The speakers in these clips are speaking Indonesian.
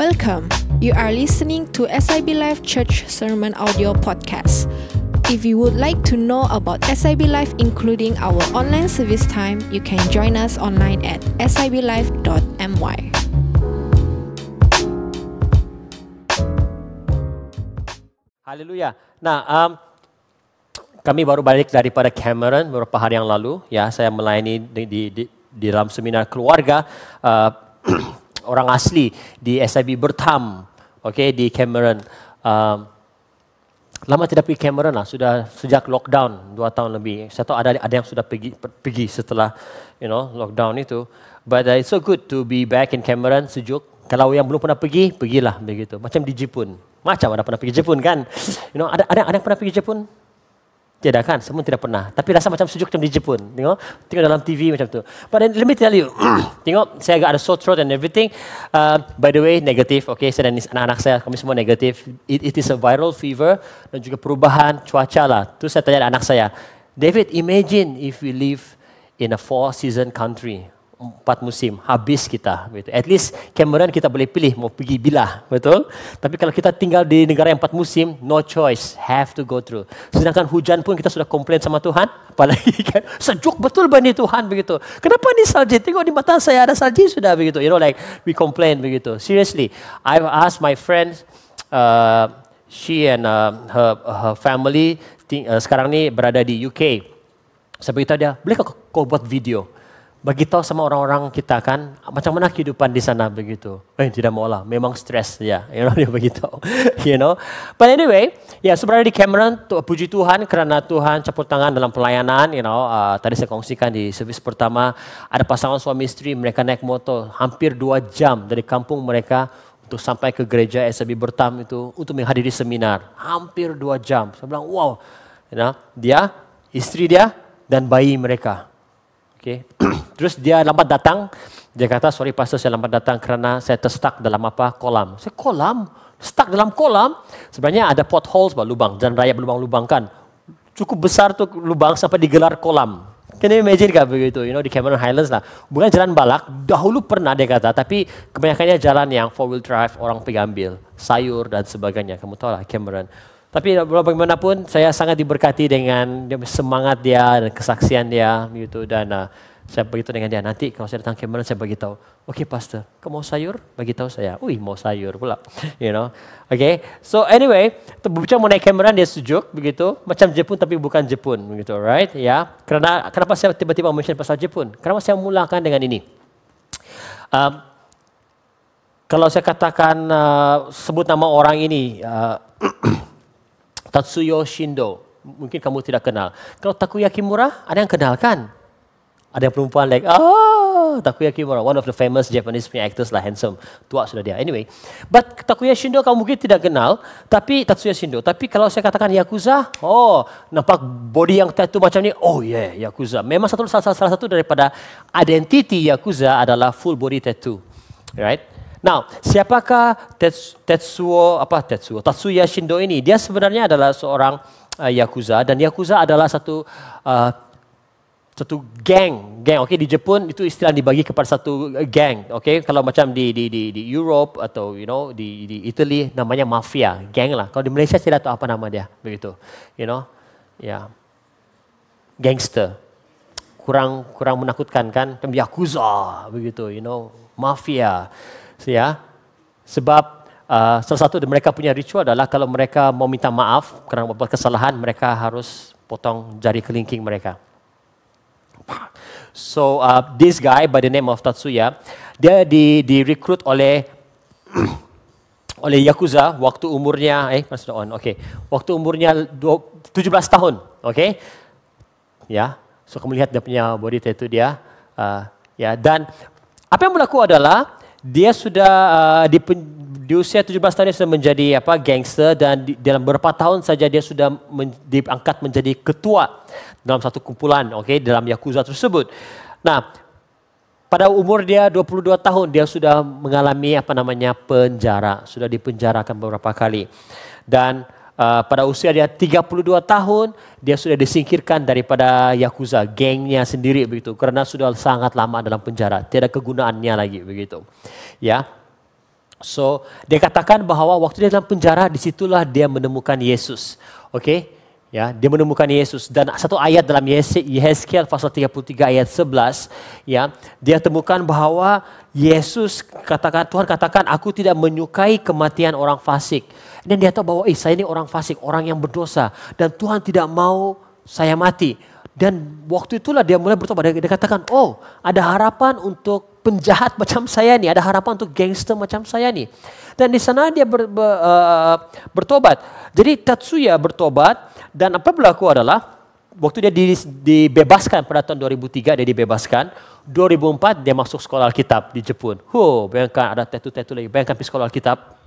Welcome. You are listening to SIB Life Church Sermon Audio Podcast. If you would like to know about SIB Life, including our online service time, you can join us online at siblife.my. Haleluya. Nah, um, kami baru balik daripada Cameron beberapa hari yang lalu. Ya, saya melayani di, di, di, di dalam seminar keluarga uh, orang asli di SIB Bertam, okay, di Cameron. Um, lama tidak pergi Cameron lah, sudah sejak lockdown dua tahun lebih. Saya tahu ada ada yang sudah pergi pergi setelah you know lockdown itu. But uh, it's so good to be back in Cameron, sejuk. Kalau yang belum pernah pergi, pergilah begitu. Macam di Jepun. Macam ada pernah pergi Jepun kan? You know, ada ada ada yang pernah pergi Jepun? Tidak kan? Semua tidak pernah. Tapi rasa macam sejuk macam di Jepun. Tengok, tengok dalam TV macam tu. But then, let me tell you, tengok saya agak ada sore throat and everything. Uh, by the way, negatif. Okay, saya dan anak-anak saya, kami semua negatif. It, it is a viral fever dan juga perubahan cuaca lah. Tu saya tanya anak saya, David, imagine if we live in a four season country empat musim habis kita betul at least Cameron kita boleh pilih mau pergi bila betul? Tapi kalau kita tinggal di negara yang empat musim no choice have to go through. Sedangkan hujan pun kita sudah komplain sama Tuhan apalagi kan sejuk betul bani Tuhan begitu. Kenapa ni salji? Tengok di mata saya ada salji sudah begitu. You know like we complain begitu. Seriously I've asked my friends uh, she and uh, her her family uh, sekarang ni berada di UK saya beritahu dia boleh kau buat video bagi tahu sama orang-orang kita kan macam mana kehidupan di sana begitu. Eh tidak mau lah, memang stres ya. You know dia begitu. you know. But anyway, ya sebenarnya di Cameron tu, puji Tuhan kerana Tuhan campur tangan dalam pelayanan, you know. Uh, tadi saya kongsikan di servis pertama ada pasangan suami istri mereka naik motor hampir dua jam dari kampung mereka untuk sampai ke gereja SAB Bertam itu untuk menghadiri seminar. Hampir dua jam. Saya bilang, wow. You know, dia, istri dia dan bayi mereka. Okay. Terus dia lambat datang. Dia kata, sorry pastor saya lambat datang kerana saya terstuck dalam apa? Kolam. Saya kolam? Stuck dalam kolam? Sebenarnya ada potholes, bah, lubang. Jalan raya berlubang-lubang kan. Cukup besar tu lubang sampai digelar kolam. Can you imagine kan begitu? You know, di Cameron Highlands lah. Bukan jalan balak. Dahulu pernah dia kata. Tapi kebanyakannya jalan yang four wheel drive. Orang pergi ambil. Sayur dan sebagainya. Kamu tahu lah Cameron. Tapi bagaimanapun saya sangat diberkati dengan semangat dia dan kesaksian dia gitu. Dan uh, saya beritahu dengan dia nanti kalau saya datang ke Cameron saya beritahu okey pastor. Kau mau sayur? Bagi tahu saya. Ui mau sayur pula. You know? Okay so anyway berbicara mengenai Cameron dia sejuk begitu. Macam Jepun tapi bukan Jepun begitu right? Ya? Yeah. kerana kenapa saya tiba-tiba mention pasal Jepun? Kerana saya mulakan dengan ini? Uh, kalau saya katakan uh, sebut nama orang ini uh, Tatsuyo Shindo. Mungkin kamu tidak kenal. Kalau Takoyaki Mura, ada yang kenal kan? Ada yang perempuan like, ah, Takoyaki Mura, one of the famous Japanese film actors lah, handsome. Tua sudah dia. Anyway, but Takuya Shindo kamu mungkin tidak kenal, tapi Tatsuya Shindo. Tapi kalau saya katakan Yakuza, oh, nampak body yang tattoo macam ni, oh yeah, Yakuza. Memang satu salah, salah satu daripada identiti Yakuza adalah full body tattoo. Right? Now, siapakah Tetsuo apa Tetsuo Tatsuya Shindo ini? Dia sebenarnya adalah seorang uh, yakuza dan yakuza adalah satu uh, satu gang, gang. Okey di Jepun itu istilah dibagi kepada satu gang. Okey kalau macam di di di di Europe atau you know di di Italy namanya mafia, gang lah. Kalau di Malaysia tak tahu apa nama dia, begitu. You know? Ya. Yeah. Gangster. Kurang kurang menakutkan kan? Yakuza begitu, you know, mafia ya. Sebab uh, salah satu mereka punya ritual adalah kalau mereka mau minta maaf kerana membuat kesalahan mereka harus potong jari kelingking mereka. So uh, this guy by the name of Tatsuya dia di direkrut oleh oleh yakuza waktu umurnya eh sudah on? Okey waktu umurnya 17 tahun okey ya. So kamu lihat dia punya body tattoo dia uh, ya. Dan apa yang berlaku adalah dia sudah uh, di, di usia 17 tahun dia sudah menjadi apa gangster dan di, dalam beberapa tahun saja dia sudah men, diangkat menjadi ketua dalam satu kumpulan okey dalam yakuza tersebut. Nah, pada umur dia 22 tahun dia sudah mengalami apa namanya penjara, sudah dipenjarakan beberapa kali. Dan uh, pada usia dia 32 tahun dia sudah disingkirkan daripada yakuza gengnya sendiri begitu karena sudah sangat lama dalam penjara tiada kegunaannya lagi begitu ya So, dia katakan bahawa waktu dia dalam penjara, di situlah dia menemukan Yesus. Okay? Ya, dia menemukan Yesus dan satu ayat dalam Yehezkiel pasal 33 ayat 11 ya, dia temukan bahawa Yesus katakan Tuhan katakan aku tidak menyukai kematian orang fasik. Dan dia tahu bahwa eh saya ini orang fasik, orang yang berdosa dan Tuhan tidak mau saya mati. Dan waktu itulah dia mulai bertobat. Dia, katakan, oh ada harapan untuk penjahat macam saya nih, ada harapan untuk gangster macam saya nih. Dan di sana dia ber, ber, uh, bertobat. Jadi Tatsuya bertobat dan apa berlaku adalah waktu dia dibebaskan pada tahun 2003 dia dibebaskan 2004 dia masuk sekolah Alkitab di Jepun. Huh, bayangkan ada tattoo-tattoo lagi. Bayangkan pergi sekolah Alkitab.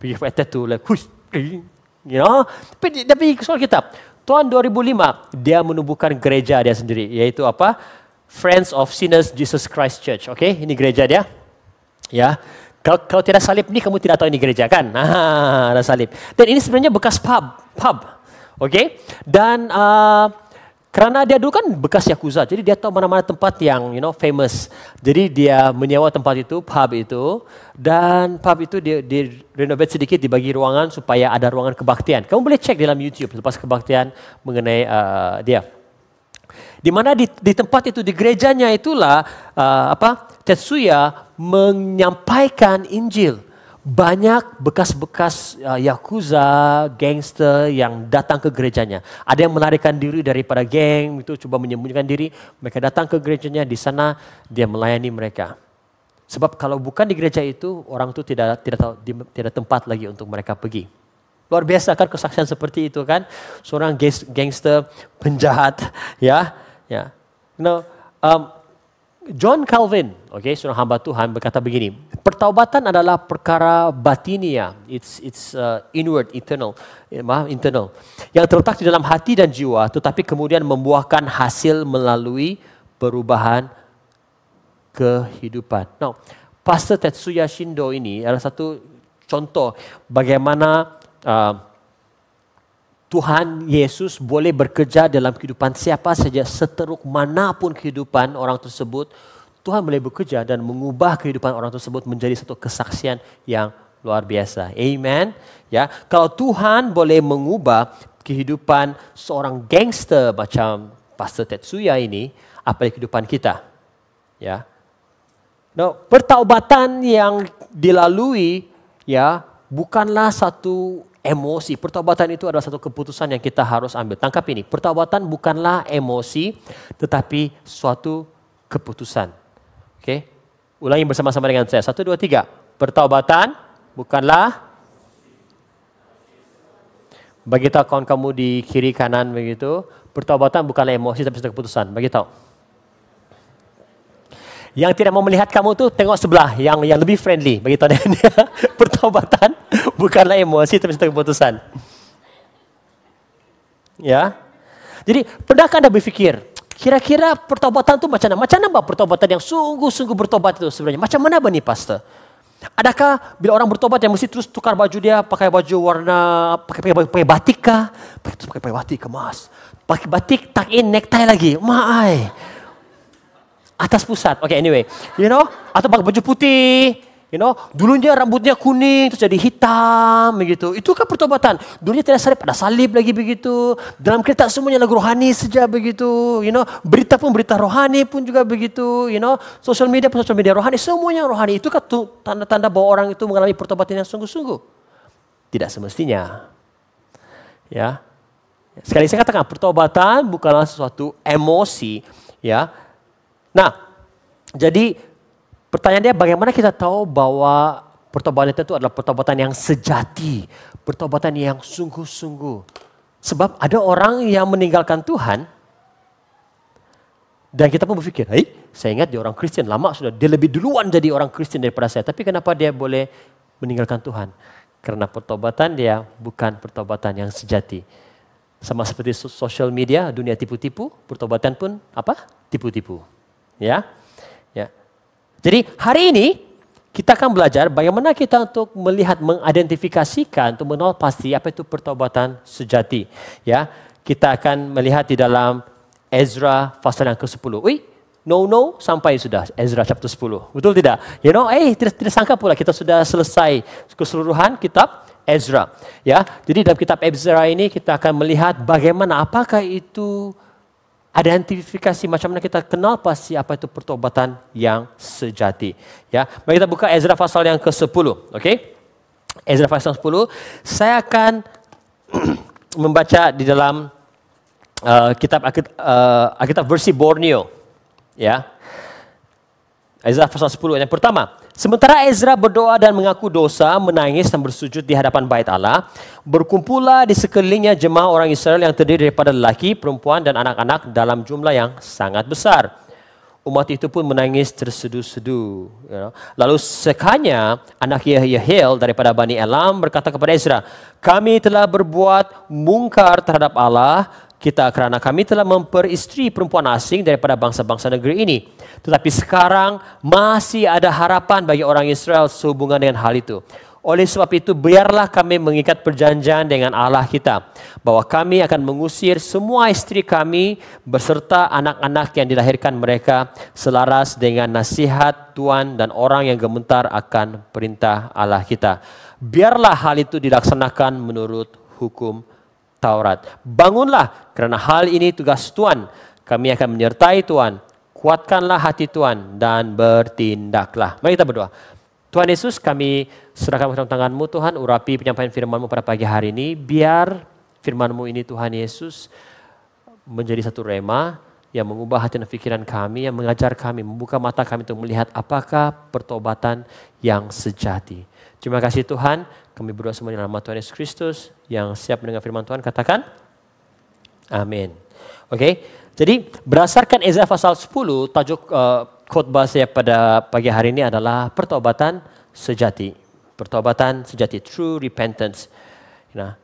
Pergi pakai tattoo like, hush, you know. Tapi ke sekolah Alkitab. Tahun 2005 dia menubuhkan gereja dia sendiri yaitu apa? Friends of Sinners Jesus Christ Church. Okay, ini gereja dia. Ya. Kalau, kalau tidak salib ni kamu tidak tahu ini gereja kan? Ah, ada salib. Dan ini sebenarnya bekas pub, pub. Okay? Dan uh, kerana dia dulu kan bekas Yakuza, jadi dia tahu mana-mana tempat yang you know famous. Jadi dia menyewa tempat itu, pub itu, dan pub itu dia, dia renovate sedikit, dibagi ruangan supaya ada ruangan kebaktian. Kamu boleh cek dalam YouTube lepas kebaktian mengenai uh, dia. Di mana di, di tempat itu di gerejanya itulah uh, apa Tetsuya menyampaikan Injil banyak bekas-bekas uh, yakuza, gangster yang datang ke gerejanya. Ada yang melarikan diri daripada geng itu coba menyembunyikan diri, mereka datang ke gerejanya di sana dia melayani mereka. Sebab kalau bukan di gereja itu orang itu tidak tidak tahu tidak tempat lagi untuk mereka pergi. Luar biasa kan kesaksian seperti itu kan? Seorang gangster penjahat ya, ya. You know, um, John Calvin, okay, seorang hamba Tuhan berkata begini, pertaubatan adalah perkara batinia, it's it's uh, inward, eternal, eh, maaf, internal, yang terletak di dalam hati dan jiwa, tetapi kemudian membuahkan hasil melalui perubahan kehidupan. Now, Pastor Tetsuya Shindo ini adalah satu contoh bagaimana uh, Tuhan Yesus boleh bekerja dalam kehidupan siapa saja seteruk mana pun kehidupan orang tersebut. Tuhan boleh bekerja dan mengubah kehidupan orang tersebut menjadi satu kesaksian yang luar biasa. Amen. Ya, kalau Tuhan boleh mengubah kehidupan seorang gangster macam Pastor Tetsuya ini, apa kehidupan kita? Ya. No, pertaubatan yang dilalui ya bukanlah satu emosi. Pertobatan itu adalah satu keputusan yang kita harus ambil. Tangkap ini, pertobatan bukanlah emosi, tetapi suatu keputusan. Oke, okay? ulangi bersama-sama dengan saya. Satu, dua, tiga. Pertobatan bukanlah bagi tahu kawan kamu di kiri kanan begitu. Pertobatan bukanlah emosi tapi satu keputusan. Bagi tahu. Yang tidak mau melihat kamu tuh tengok sebelah yang yang lebih friendly bagi tahu dia. Pertobatan bukanlah emosi tapi satu keputusan. Ya. Jadi pernahkah anda berfikir kira-kira pertobatan itu macam mana? Macam mana pertobatan yang sungguh-sungguh bertobat itu sebenarnya? Macam mana nih pastor? Adakah bila orang bertobat yang mesti terus tukar baju dia pakai baju warna pakai pakai, pakai batik kah? Pakai pakai batik kemas. Pakai batik tak in necktie lagi. Maai atas pusat. Okay, anyway, you know, atau pakai baju putih, you know, dulunya rambutnya kuning terus jadi hitam begitu. Itu kan pertobatan. Dulunya tidak salib, ada salib lagi begitu. Dalam kereta semuanya lagu rohani saja begitu, you know. Berita pun berita rohani pun juga begitu, you know. Social media pun social media rohani, semuanya rohani. Itu kan tanda-tanda bahwa orang itu mengalami pertobatan yang sungguh-sungguh. Tidak semestinya. Ya. Sekali saya katakan pertobatan bukanlah sesuatu emosi, ya Nah, jadi pertanyaan dia bagaimana kita tahu bahwa pertobatan itu adalah pertobatan yang sejati, pertobatan yang sungguh-sungguh. Sebab ada orang yang meninggalkan Tuhan dan kita pun berpikir, hey, saya ingat dia orang Kristen lama sudah, dia lebih duluan jadi orang Kristen daripada saya. Tapi kenapa dia boleh meninggalkan Tuhan? Karena pertobatan dia bukan pertobatan yang sejati. Sama seperti sosial media, dunia tipu-tipu, pertobatan pun apa? Tipu-tipu. Ya. Ya. Jadi hari ini kita akan belajar bagaimana kita untuk melihat mengidentifikasikan untuk mengenal pasti apa itu pertobatan sejati. Ya. Kita akan melihat di dalam Ezra pasal yang ke-10. Ui, no no sampai sudah Ezra chapter 10. Betul tidak? You know, eh tidak, tidak sangka pula kita sudah selesai keseluruhan kitab Ezra. Ya, jadi dalam kitab Ezra ini kita akan melihat bagaimana apakah itu identifikasi macam mana kita kenal pasti apa itu pertobatan yang sejati. Ya, mari kita buka Ezra pasal yang ke-10, oke? Okay? Ezra pasal 10, saya akan membaca di dalam uh, kitab uh, Alkitab versi Borneo. Ya. Ezra pasal 10 yang pertama. Sementara Ezra berdoa dan mengaku dosa, menangis dan bersujud di hadapan bait Allah, berkumpullah di sekelilingnya jemaah orang Israel yang terdiri daripada lelaki, perempuan dan anak-anak dalam jumlah yang sangat besar. Umat itu pun menangis terseduh-seduh. Lalu sekanya anak Yehiel daripada Bani Elam berkata kepada Ezra, kami telah berbuat mungkar terhadap Allah, kita kerana kami telah memperistri perempuan asing daripada bangsa-bangsa negeri ini. Tetapi sekarang masih ada harapan bagi orang Israel sehubungan dengan hal itu. Oleh sebab itu biarlah kami mengikat perjanjian dengan Allah kita bahwa kami akan mengusir semua istri kami beserta anak-anak yang dilahirkan mereka selaras dengan nasihat Tuhan dan orang yang gemetar akan perintah Allah kita. Biarlah hal itu dilaksanakan menurut hukum Taurat. Bangunlah kerana hal ini tugas Tuhan. Kami akan menyertai Tuhan. Kuatkanlah hati Tuhan dan bertindaklah. Mari kita berdoa. Tuhan Yesus kami serahkan dalam tanganmu Tuhan. Urapi penyampaian firmanmu pada pagi hari ini. Biar firmanmu ini Tuhan Yesus menjadi satu rema yang mengubah hati dan pikiran kami, yang mengajar kami, membuka mata kami untuk melihat apakah pertobatan yang sejati. Terima kasih Tuhan, kami berdoa semua dalam nama Tuhan Yesus Kristus yang siap mendengar firman Tuhan katakan amin. Oke. Okay? Jadi berdasarkan Ezra pasal 10 tajuk uh, khotbah saya pada pagi hari ini adalah pertobatan sejati. Pertobatan sejati, true repentance. Nah,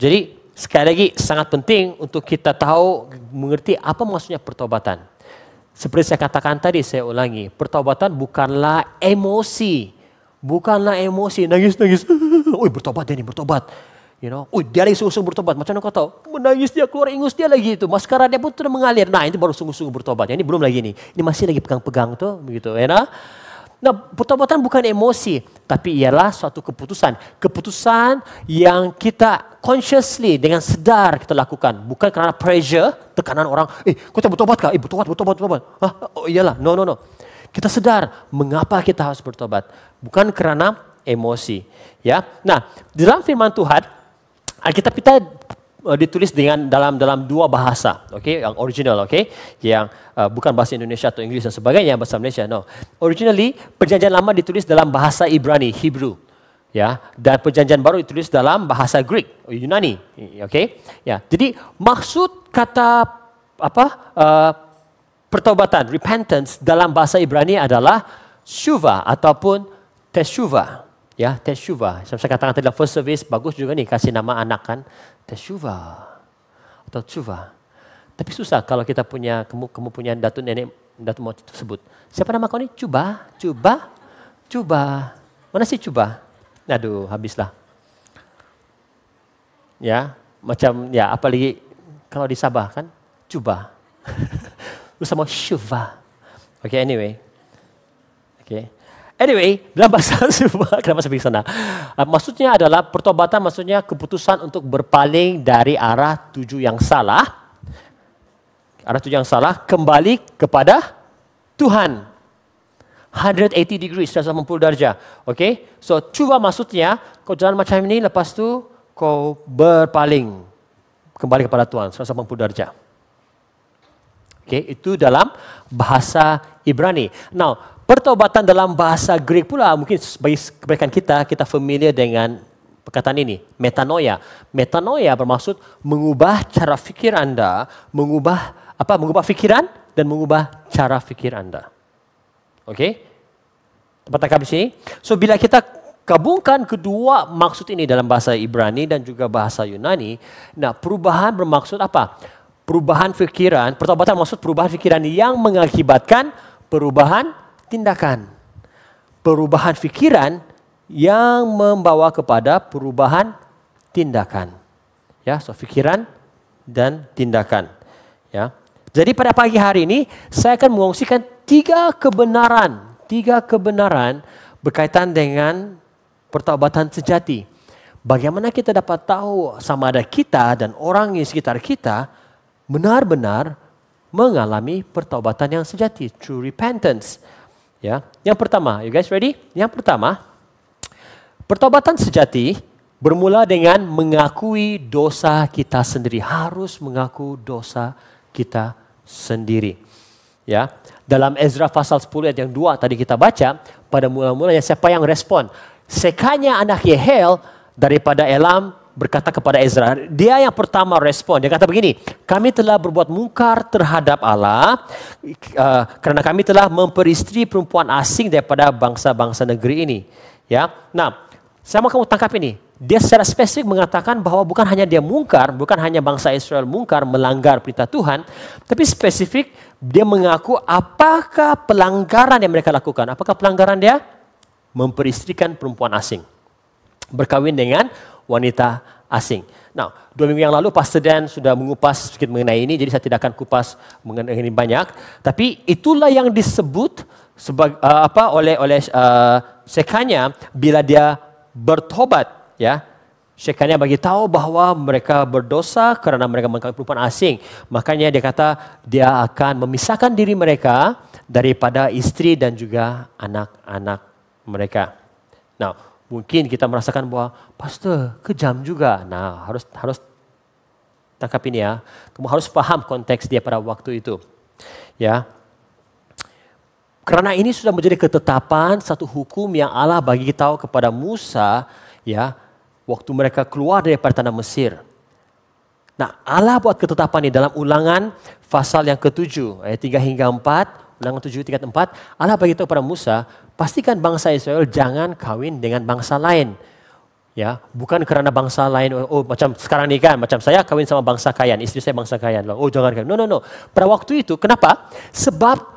jadi sekali lagi sangat penting untuk kita tahu mengerti apa maksudnya pertobatan. Seperti saya katakan tadi, saya ulangi, pertobatan bukanlah emosi Bukanlah emosi, nangis-nangis. Ui bertobat dia bertobat. You know, ui dia lagi sungguh-sungguh bertobat. Macam kau tahu? Menangis dia, keluar ingus dia lagi itu. Maskara dia pun sudah mengalir. Nah itu baru sungguh-sungguh bertobat. Ini belum lagi ni. Ini masih lagi pegang-pegang tu. Begitu, ya nah? Nah, pertobatan bukan emosi, tapi ialah suatu keputusan. Keputusan yang kita consciously dengan sedar kita lakukan. Bukan kerana pressure, tekanan orang, eh kau tak bertobat kah? Eh bertobat, bertobat, bertobat. Hah? Oh iyalah, no, no, no. Kita sedar mengapa kita harus bertobat, bukan karena emosi. Ya, nah dalam Firman Tuhan Alkitab kita uh, ditulis dengan dalam dalam dua bahasa, oke, okay? yang original, oke, okay? yang uh, bukan bahasa Indonesia atau Inggris dan sebagainya, bahasa Malaysia, no. Originally perjanjian lama ditulis dalam bahasa Ibrani, Hebrew, ya, dan perjanjian baru ditulis dalam bahasa Greek, Yunani, oke, okay? ya. Jadi maksud kata apa? Uh, pertobatan, repentance dalam bahasa Ibrani adalah shuva ataupun teshuva. Ya, teshuva. Saya katakan tadi first service, bagus juga nih kasih nama anak kan. Teshuva atau shuva. Tapi susah kalau kita punya, kamu, kamu punya datu nenek, datu mau sebut. Siapa nama kau ni? Cuba, cuba, cuba. Mana sih cuba? Aduh, habislah. Ya, macam ya apalagi kalau di Sabah kan, cuba. bersama Shiva. Okay, anyway. Okay. Anyway, dalam bahasa Shiva, kenapa saya sana? Uh, maksudnya adalah pertobatan maksudnya keputusan untuk berpaling dari arah tuju yang salah. Arah tuju yang salah kembali kepada Tuhan. 180 degrees, 180 darjah. Okay? So, cuba maksudnya, kau jalan macam ini, lepas tu kau berpaling kembali kepada Tuhan, 180 darjah. Okay, itu dalam bahasa Ibrani. Now, pertobatan dalam bahasa Greek pula mungkin bagi kebaikan kita, kita familiar dengan perkataan ini, metanoia. Metanoia bermaksud mengubah cara fikir Anda, mengubah apa? Mengubah fikiran dan mengubah cara fikir Anda. Okey? Tepat tak di sini? So bila kita gabungkan kedua maksud ini dalam bahasa Ibrani dan juga bahasa Yunani, nah perubahan bermaksud apa? Perubahan fikiran, pertobatan maksud perubahan fikiran yang mengakibatkan perubahan tindakan. Perubahan fikiran yang membawa kepada perubahan tindakan. Ya, so fikiran dan tindakan. Ya. Jadi pada pagi hari ini saya akan mengungsikan tiga kebenaran, tiga kebenaran berkaitan dengan pertobatan sejati. Bagaimana kita dapat tahu sama ada kita dan orang di sekitar kita benar-benar mengalami pertobatan yang sejati, true repentance. Ya, yang pertama, you guys ready? Yang pertama, pertobatan sejati bermula dengan mengakui dosa kita sendiri. Harus mengaku dosa kita sendiri. Ya, dalam Ezra pasal 10 ayat yang 2 tadi kita baca, pada mula-mulanya siapa yang respon? Sekanya anak Yehel daripada Elam berkata kepada Ezra, dia yang pertama respon. Dia kata begini, kami telah berbuat mungkar terhadap Allah uh, kerana kami telah memperistri perempuan asing daripada bangsa-bangsa negeri ini. Ya, nah, saya mau kamu tangkap ini. Dia secara spesifik mengatakan bahwa bukan hanya dia mungkar, bukan hanya bangsa Israel mungkar melanggar perintah Tuhan, tapi spesifik dia mengaku apakah pelanggaran yang mereka lakukan. Apakah pelanggaran dia? Memperistrikan perempuan asing. Berkawin dengan wanita asing. Nah, dua minggu yang lalu Pastor Dan sudah mengupas sedikit mengenai ini, jadi saya tidak akan kupas mengenai ini banyak. Tapi itulah yang disebut sebagai uh, apa oleh oleh uh, sekanya bila dia bertobat, ya. Sekanya bagi tahu bahwa mereka berdosa kerana mereka mengkawin perempuan asing. Makanya dia kata dia akan memisahkan diri mereka daripada istri dan juga anak-anak mereka. Nah, mungkin kita merasakan bahwa pastor kejam juga. Nah, harus harus tangkap ini ya. Kamu harus paham konteks dia pada waktu itu. Ya. Karena ini sudah menjadi ketetapan satu hukum yang Allah bagi tahu kepada Musa ya waktu mereka keluar dari tanah Mesir. Nah, Allah buat ketetapan ini dalam Ulangan pasal yang ketujuh ayat 3 hingga 4, Ulangan 7 3 4, Allah bagi tahu kepada Musa pastikan bangsa Israel jangan kawin dengan bangsa lain. Ya, bukan kerana bangsa lain oh, oh macam sekarang ni kan macam saya kawin sama bangsa Kayan, istri saya bangsa Kayan. Oh jangan kawin. No no no. Pada waktu itu kenapa? Sebab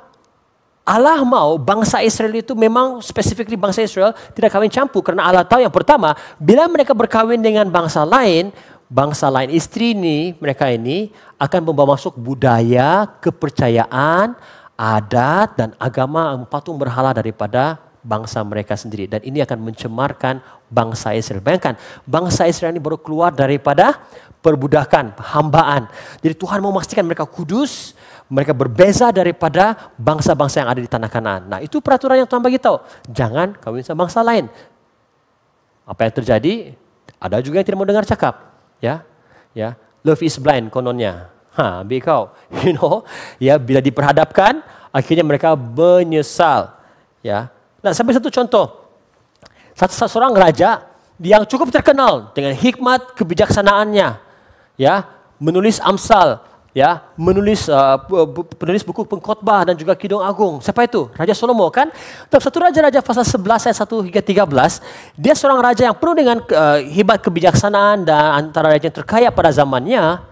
Allah mau bangsa Israel itu memang spesifikly bangsa Israel tidak kawin campur karena Allah tahu yang pertama bila mereka berkawin dengan bangsa lain bangsa lain istri ini mereka ini akan membawa masuk budaya kepercayaan adat dan agama patung berhala daripada bangsa mereka sendiri dan ini akan mencemarkan bangsa Israel. Bayangkan, bangsa Israel ini baru keluar daripada perbudakan, hambaan. Jadi Tuhan mau memastikan mereka kudus, mereka berbeza daripada bangsa-bangsa yang ada di tanah Kanaan. Nah, itu peraturan yang Tuhan bagi tahu. Jangan kawin sama bangsa lain. Apa yang terjadi? Ada juga yang tidak mau dengar cakap, ya. Ya, love is blind kononnya. Ha, ambil kau. You know, ya bila diperhadapkan, akhirnya mereka menyesal. Ya. Nah, sampai satu contoh. Satu, seorang raja yang cukup terkenal dengan hikmat kebijaksanaannya, ya, menulis Amsal, ya, menulis uh, penulis buku pengkhotbah dan juga Kidung Agung. Siapa itu? Raja Salomo kan? Dalam satu raja-raja pasal 11 ayat 1 hingga 13, dia seorang raja yang penuh dengan uh, hebat kebijaksanaan dan antara raja yang terkaya pada zamannya.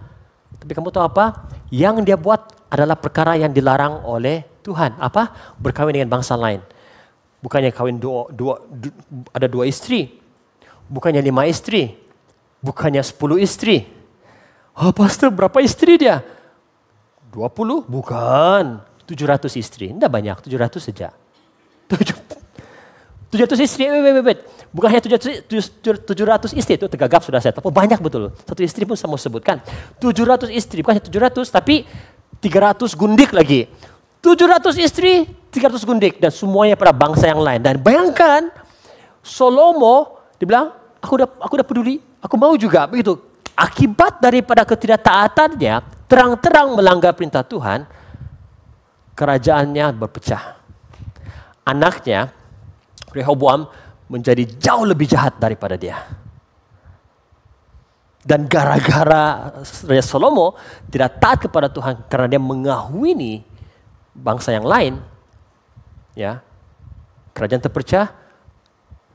Tapi kamu tahu apa? Yang dia buat adalah perkara yang dilarang oleh Tuhan. Apa? Berkawin dengan bangsa lain. Bukannya kawin dua, dua, dua, ada dua istri. Bukannya lima istri. Bukannya sepuluh istri. Oh pastor berapa istri dia? Dua puluh? Bukan. Tujuh ratus istri. Tidak banyak, tujuh ratus saja. Ratus istri, wait, wait, wait. Bukan hanya tujuh ratus istri, itu tegagap sudah saya tahu. Banyak betul. Satu istri pun saya mau sebutkan. Tujuh ratus istri, bukan hanya tujuh ratus, tapi 300 gundik lagi. 700 istri, 300 gundik dan semuanya pada bangsa yang lain. Dan bayangkan Solomo dibilang, aku udah aku udah peduli, aku mau juga begitu. Akibat daripada ketidaktaatannya, terang-terang melanggar perintah Tuhan, kerajaannya berpecah. Anaknya Rehoboam menjadi jauh lebih jahat daripada dia. Dan gara-gara Raja Salomo tidak taat kepada Tuhan karena dia mengahwini bangsa yang lain, ya, kerajaan terpecah,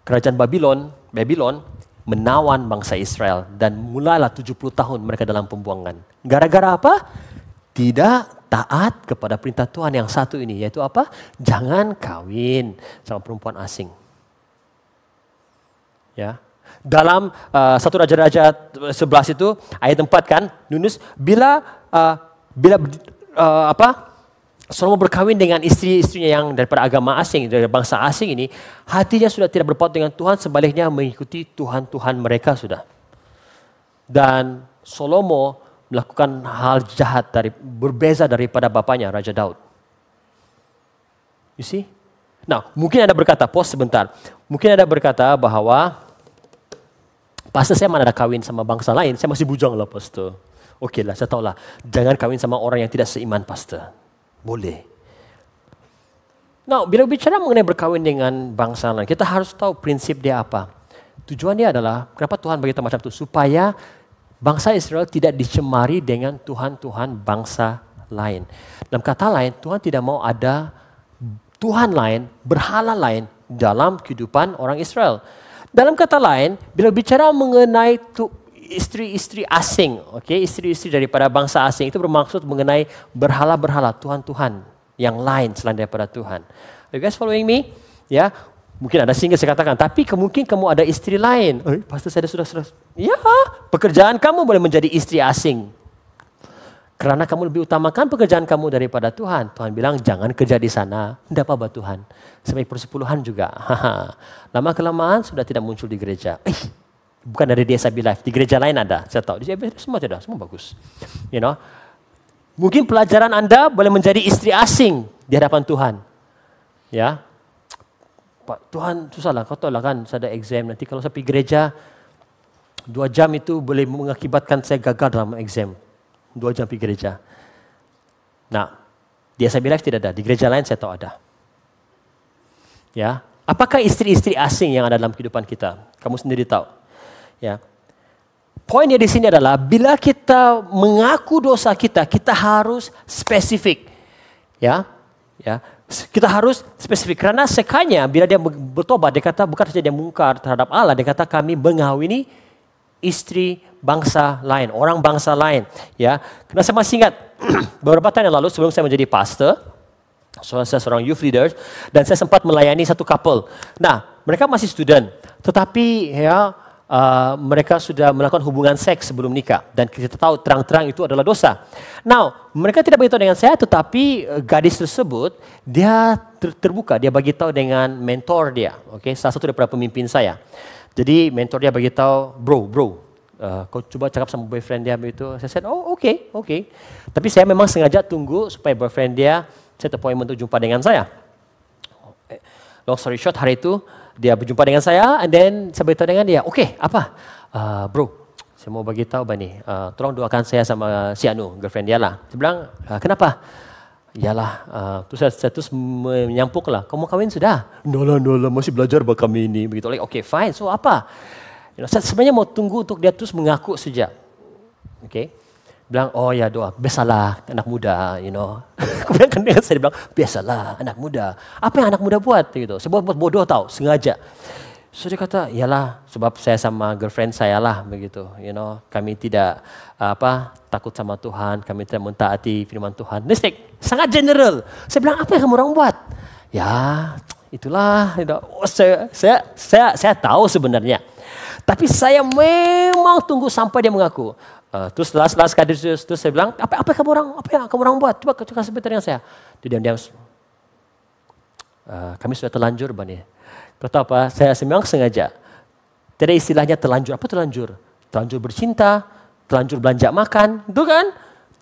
kerajaan Babylon, Babylon menawan bangsa Israel dan mulailah 70 tahun mereka dalam pembuangan. Gara-gara apa? Tidak taat kepada perintah Tuhan yang satu ini, yaitu apa? Jangan kawin sama perempuan asing. Ya, dalam uh, satu raja-raja sebelas itu ayat empat kan Yunus bila uh, bila uh, apa? Salomo berkahwin dengan istri-istrinya yang daripada agama asing, dari bangsa asing ini, hatinya sudah tidak berpaut dengan Tuhan, sebaliknya mengikuti Tuhan-Tuhan mereka sudah. Dan Salomo melakukan hal jahat dari berbeza daripada bapaknya Raja Daud. You see? Nah, mungkin Anda berkata, pos sebentar. Mungkin Anda berkata bahwa pastor saya mana ada kawin sama bangsa lain, saya masih bujang lah pastor. Oke lah, saya tahu lah. Jangan kawin sama orang yang tidak seiman pastor. Boleh. Nah, bila bicara mengenai berkawin dengan bangsa lain, kita harus tahu prinsip dia apa. Tujuan dia adalah, kenapa Tuhan beritahu macam itu? Supaya bangsa Israel tidak dicemari dengan Tuhan-Tuhan bangsa lain. Dalam kata lain, Tuhan tidak mau ada Tuhan lain, berhala lain dalam kehidupan orang Israel. Dalam kata lain, bila bicara mengenai istri-istri asing, okay, istri-istri daripada bangsa asing itu bermaksud mengenai berhala-berhala Tuhan-Tuhan yang lain selain daripada Tuhan. Are you guys following me? Ya, mungkin ada sehingga saya katakan, tapi mungkin kamu ada istri lain. Eh, pastor saya sudah sudah. Ya, pekerjaan kamu boleh menjadi istri asing. Karena kamu lebih utamakan pekerjaan kamu daripada Tuhan. Tuhan bilang jangan kerja di sana. Tidak apa-apa Tuhan. Sebaik persepuluhan juga. Lama kelamaan sudah tidak muncul di gereja. Eh, Bukan dari desa Life, di gereja lain ada, saya tahu. Di SB semua tidak, semua bagus. You know, mungkin pelajaran Anda boleh menjadi istri asing di hadapan Tuhan. Ya, Pak Tuhan susah lah, kau tahu lah kan, saya ada exam nanti kalau saya pergi gereja dua jam itu boleh mengakibatkan saya gagal dalam exam. Dua jam pergi gereja. Nah, di SB Life tidak ada, di gereja lain saya tahu ada. Ya, apakah istri-istri asing yang ada dalam kehidupan kita? Kamu sendiri tahu. Ya. Poinnya di sini adalah bila kita mengaku dosa kita, kita harus spesifik. Ya. Ya. Kita harus spesifik karena sekanya bila dia bertobat dia kata bukan saja dia mungkar terhadap Allah, dia kata kami mengawini istri bangsa lain, orang bangsa lain, ya. Karena saya masih ingat beberapa tahun yang lalu sebelum saya menjadi pastor, saya seorang youth leader dan saya sempat melayani satu couple. Nah, mereka masih student, tetapi ya uh, mereka sudah melakukan hubungan seks sebelum nikah dan kita tahu terang-terang itu adalah dosa. Now, mereka tidak beritahu dengan saya tetapi uh, gadis tersebut dia ter terbuka, dia bagi tahu dengan mentor dia, oke, okay? salah satu daripada pemimpin saya. Jadi mentor dia bagi tahu, "Bro, bro, uh, kau coba cakap sama boyfriend dia begitu." Saya said, "Oh, oke, okay, oke." Okay. Tapi saya memang sengaja tunggu supaya boyfriend dia set appointment untuk jumpa dengan saya. Long story short, hari itu dia berjumpa dengan saya and then saya beritahu dengan dia, oke apa? Uh, bro, saya mau bagi tahu Bani, uh, tolong doakan saya sama si Anu, girlfriend dia lah. Dia bilang, uh, kenapa? Yalah, uh, terus saya, saya terus menyampuk lah, kamu kawin sudah? Nolah, nolah, masih belajar bah kami ini. Begitu, like, oke okay, fine, so apa? You know, saya sebenarnya mau tunggu untuk dia terus mengaku saja. Oke, okay? Bilang oh ya doa. Biasalah anak muda you know. Kemudian kan dia saya bilang biasalah anak muda. Apa yang anak muda buat? Gitu. Sebab buat bodoh tau sengaja. So dia kata iyalah sebab saya sama girlfriend saya lah begitu you know. Kami tidak apa takut sama Tuhan. Kami tidak mentaati firman Tuhan. Nistik sangat general. Saya bilang apa yang kamu orang buat? Ya itulah you know. oh, saya, saya saya saya tahu sebenarnya. Tapi saya memang tunggu sampai dia mengaku Uh, terus last last kali terus, saya bilang apa apa kamu orang apa yang kamu orang buat? Coba kasih sebentar dengan saya. Dia diam diam uh, kami sudah terlanjur bani. Kata apa? Saya memang sengaja. Tidak istilahnya terlanjur. Apa terlanjur? Terlanjur bercinta terlanjur belanja makan. Itu kan?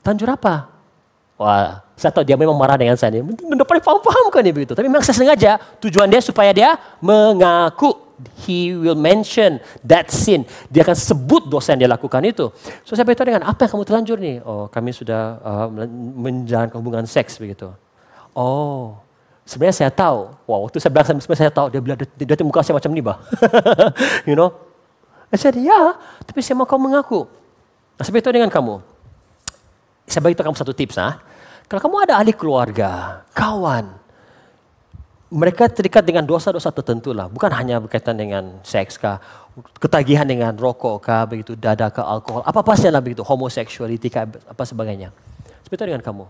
Terlanjur apa? Wah saya tahu dia memang marah dengan saya ini mendapat paham paham kan dia begitu. Tapi memang saya sengaja tujuan dia supaya dia mengaku he will mention that sin. Dia akan sebut dosa yang dia lakukan itu. So saya beritahu dengan apa yang kamu terlanjur nih? Oh kami sudah uh, menjalankan hubungan seks begitu. Oh sebenarnya saya tahu. Wow waktu saya bilang sebenarnya saya tahu dia bilang dia, dia muka saya macam ni bah. you know? Saya said ya tapi saya mau kau mengaku. Nah, saya beritahu dengan kamu. Saya beritahu kamu satu tips ah. Kalau kamu ada ahli keluarga, kawan, mereka terikat dengan dosa-dosa tertentu lah. Bukan hanya berkaitan dengan seks kah, ketagihan dengan rokok kah, begitu, dada kah, alkohol, apa-apa saja lah begitu, homoseksualiti kah, apa sebagainya. Seperti dengan kamu.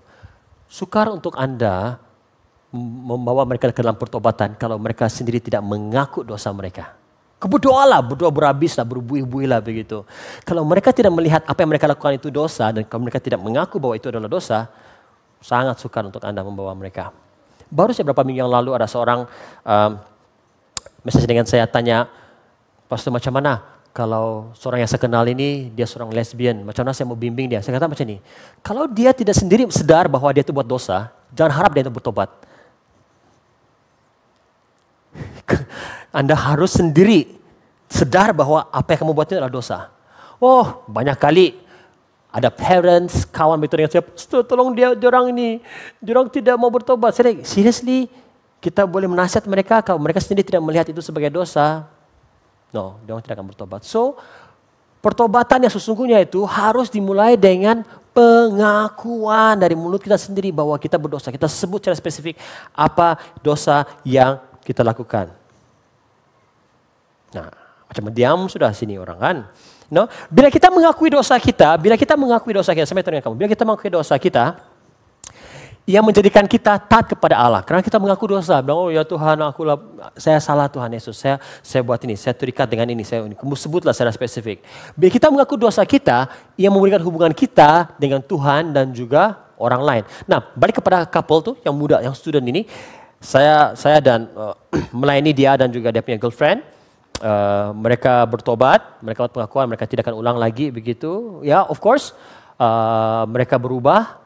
Sukar untuk Anda membawa mereka ke dalam pertobatan kalau mereka sendiri tidak mengaku dosa mereka. Keberdoalah, berdoa berhabislah, berbuih-buih lah begitu. Kalau mereka tidak melihat apa yang mereka lakukan itu dosa dan kalau mereka tidak mengaku bahwa itu adalah dosa, sangat sukar untuk Anda membawa mereka. Baru saya beberapa minggu yang lalu ada seorang um, message dengan saya tanya, Pastor macam mana kalau seorang yang saya kenal ini dia seorang lesbian, macam mana saya mau bimbing dia? Saya kata macam ini, kalau dia tidak sendiri sedar bahwa dia itu buat dosa, jangan harap dia itu bertobat. Anda harus sendiri sadar bahwa apa yang kamu buat itu adalah dosa. Oh, banyak kali ada parents, kawan betul dengan saya, tolong dia, dia orang ini, dia orang tidak mau bertobat. Saya seriously, kita boleh menasihat mereka kalau mereka sendiri tidak melihat itu sebagai dosa. No, dia orang tidak akan bertobat. So, pertobatan yang sesungguhnya itu harus dimulai dengan pengakuan dari mulut kita sendiri bahwa kita berdosa. Kita sebut secara spesifik apa dosa yang kita lakukan. Nah, macam diam sudah sini orang kan. No? Bila kita mengakui dosa kita, bila kita mengakui dosa kita, saya dengan kamu, bila kita mengakui dosa kita, ia menjadikan kita taat kepada Allah. Karena kita mengaku dosa, bilang, oh ya Tuhan, aku lah, saya salah Tuhan Yesus, saya saya buat ini, saya terikat dengan ini, saya ini. Kamu sebutlah secara spesifik. Bila kita mengaku dosa kita, ia memberikan hubungan kita dengan Tuhan dan juga orang lain. Nah, balik kepada couple tuh yang muda, yang student ini, saya saya dan uh, melayani dia dan juga dia punya girlfriend uh, mereka bertobat, mereka buat pengakuan, mereka tidak akan ulang lagi begitu. Ya, of course, uh, mereka berubah.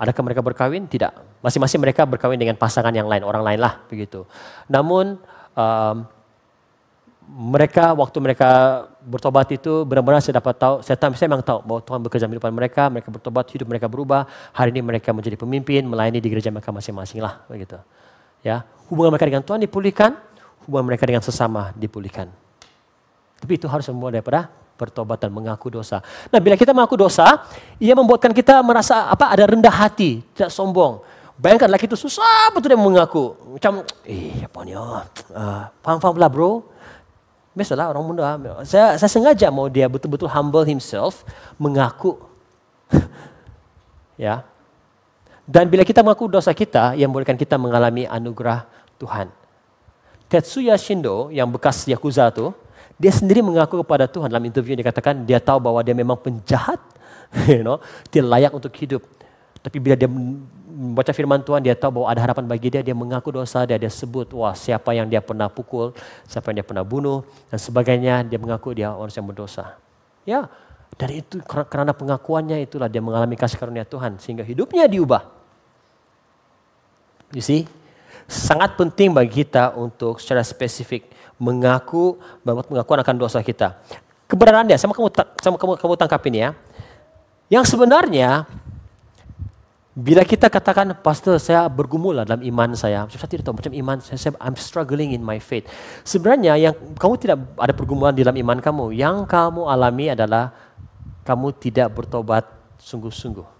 Adakah mereka berkawin? Tidak. Masing-masing mereka berkawin dengan pasangan yang lain, orang lain lah begitu. Namun um, mereka waktu mereka bertobat itu benar-benar saya dapat tahu, saya, tahu, saya memang tahu bahwa Tuhan bekerja di depan mereka, mereka bertobat, hidup mereka berubah. Hari ini mereka menjadi pemimpin, melayani di gereja mereka masing-masing lah begitu. Ya, hubungan mereka dengan Tuhan dipulihkan, hubungan mereka dengan sesama dipulihkan. Tapi itu harus semua daripada pertobatan mengaku dosa. Nah, bila kita mengaku dosa, ia membuatkan kita merasa apa? Ada rendah hati, tidak sombong. Bayangkan laki itu susah betul dia mengaku. Macam, eh apa ni? Uh, lah bro. Biasalah orang muda. Saya, saya sengaja mau dia betul-betul humble himself, mengaku. ya. Dan bila kita mengaku dosa kita, yang membolehkan kita mengalami anugerah Tuhan. Tetsuya Shindo yang bekas Yakuza tu, dia sendiri mengaku kepada Tuhan dalam interview dia katakan dia tahu bahwa dia memang penjahat, you know, dia layak untuk hidup. Tapi bila dia membaca firman Tuhan, dia tahu bahwa ada harapan bagi dia, dia mengaku dosa dia, dia sebut, wah siapa yang dia pernah pukul, siapa yang dia pernah bunuh, dan sebagainya, dia mengaku dia orang yang berdosa. Ya, dari itu karena pengakuannya itulah dia mengalami kasih karunia Tuhan, sehingga hidupnya diubah. You see? Sangat penting bagi kita untuk secara spesifik mengaku bahwa pengakuan akan dosa kita. Kebenaran dia, sama kamu sama kamu kamu tangkap ini ya. Yang sebenarnya bila kita katakan, Pastor, saya bergumul dalam iman saya. Saya tidak tahu macam iman saya, saya, I'm struggling in my faith. Sebenarnya yang kamu tidak ada pergumulan di dalam iman kamu. Yang kamu alami adalah kamu tidak bertobat sungguh-sungguh.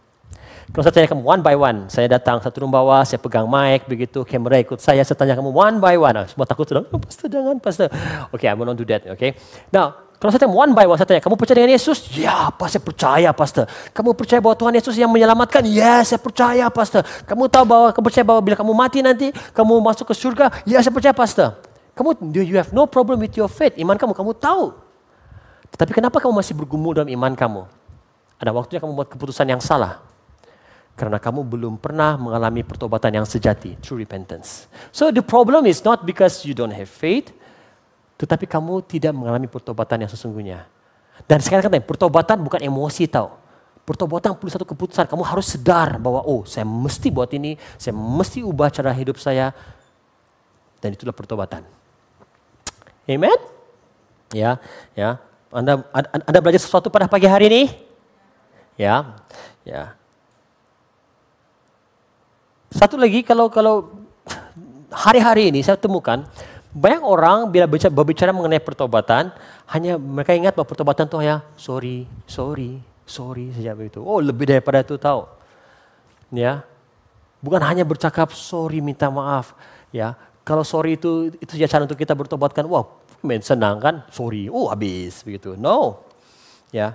Kalau saya tanya kamu one by one, saya datang satu rumah bawah, saya pegang mic, begitu kamera ikut saya, saya tanya kamu one by one. Semua takut sedang, oh, pastor jangan, pastor. Okay, I'm going to do that, okay. Now, kalau saya tanya one by one, saya tanya, kamu percaya dengan Yesus? Ya, saya percaya, pastor. Kamu percaya bahwa Tuhan Yesus yang menyelamatkan? Ya, saya percaya, pastor. Kamu tahu bahwa, kamu percaya bahwa bila kamu mati nanti, kamu masuk ke surga? Ya, saya percaya, pastor. Kamu, you have no problem with your faith? Iman kamu, kamu tahu. Tetapi kenapa kamu masih bergumul dalam iman kamu? Ada waktunya kamu buat keputusan yang salah. Karena kamu belum pernah mengalami pertobatan yang sejati, true repentance. So the problem is not because you don't have faith, tetapi kamu tidak mengalami pertobatan yang sesungguhnya. Dan sekarang kata, pertobatan bukan emosi tau. Pertobatan perlu satu keputusan. Kamu harus sedar bahwa oh saya mesti buat ini, saya mesti ubah cara hidup saya. Dan itulah pertobatan. Amen? Ya, ya. Anda, anda belajar sesuatu pada pagi hari ini? Ya, ya. Satu lagi kalau kalau hari-hari ini saya temukan banyak orang bila berbicara, berbicara mengenai pertobatan hanya mereka ingat bahwa pertobatan itu hanya sorry, sorry, sorry saja begitu. Oh lebih daripada itu tahu. Ya, bukan hanya bercakap sorry minta maaf. Ya, kalau sorry itu itu saja cara untuk kita bertobatkan. Wow, main senang kan? Sorry, oh habis begitu. No, ya.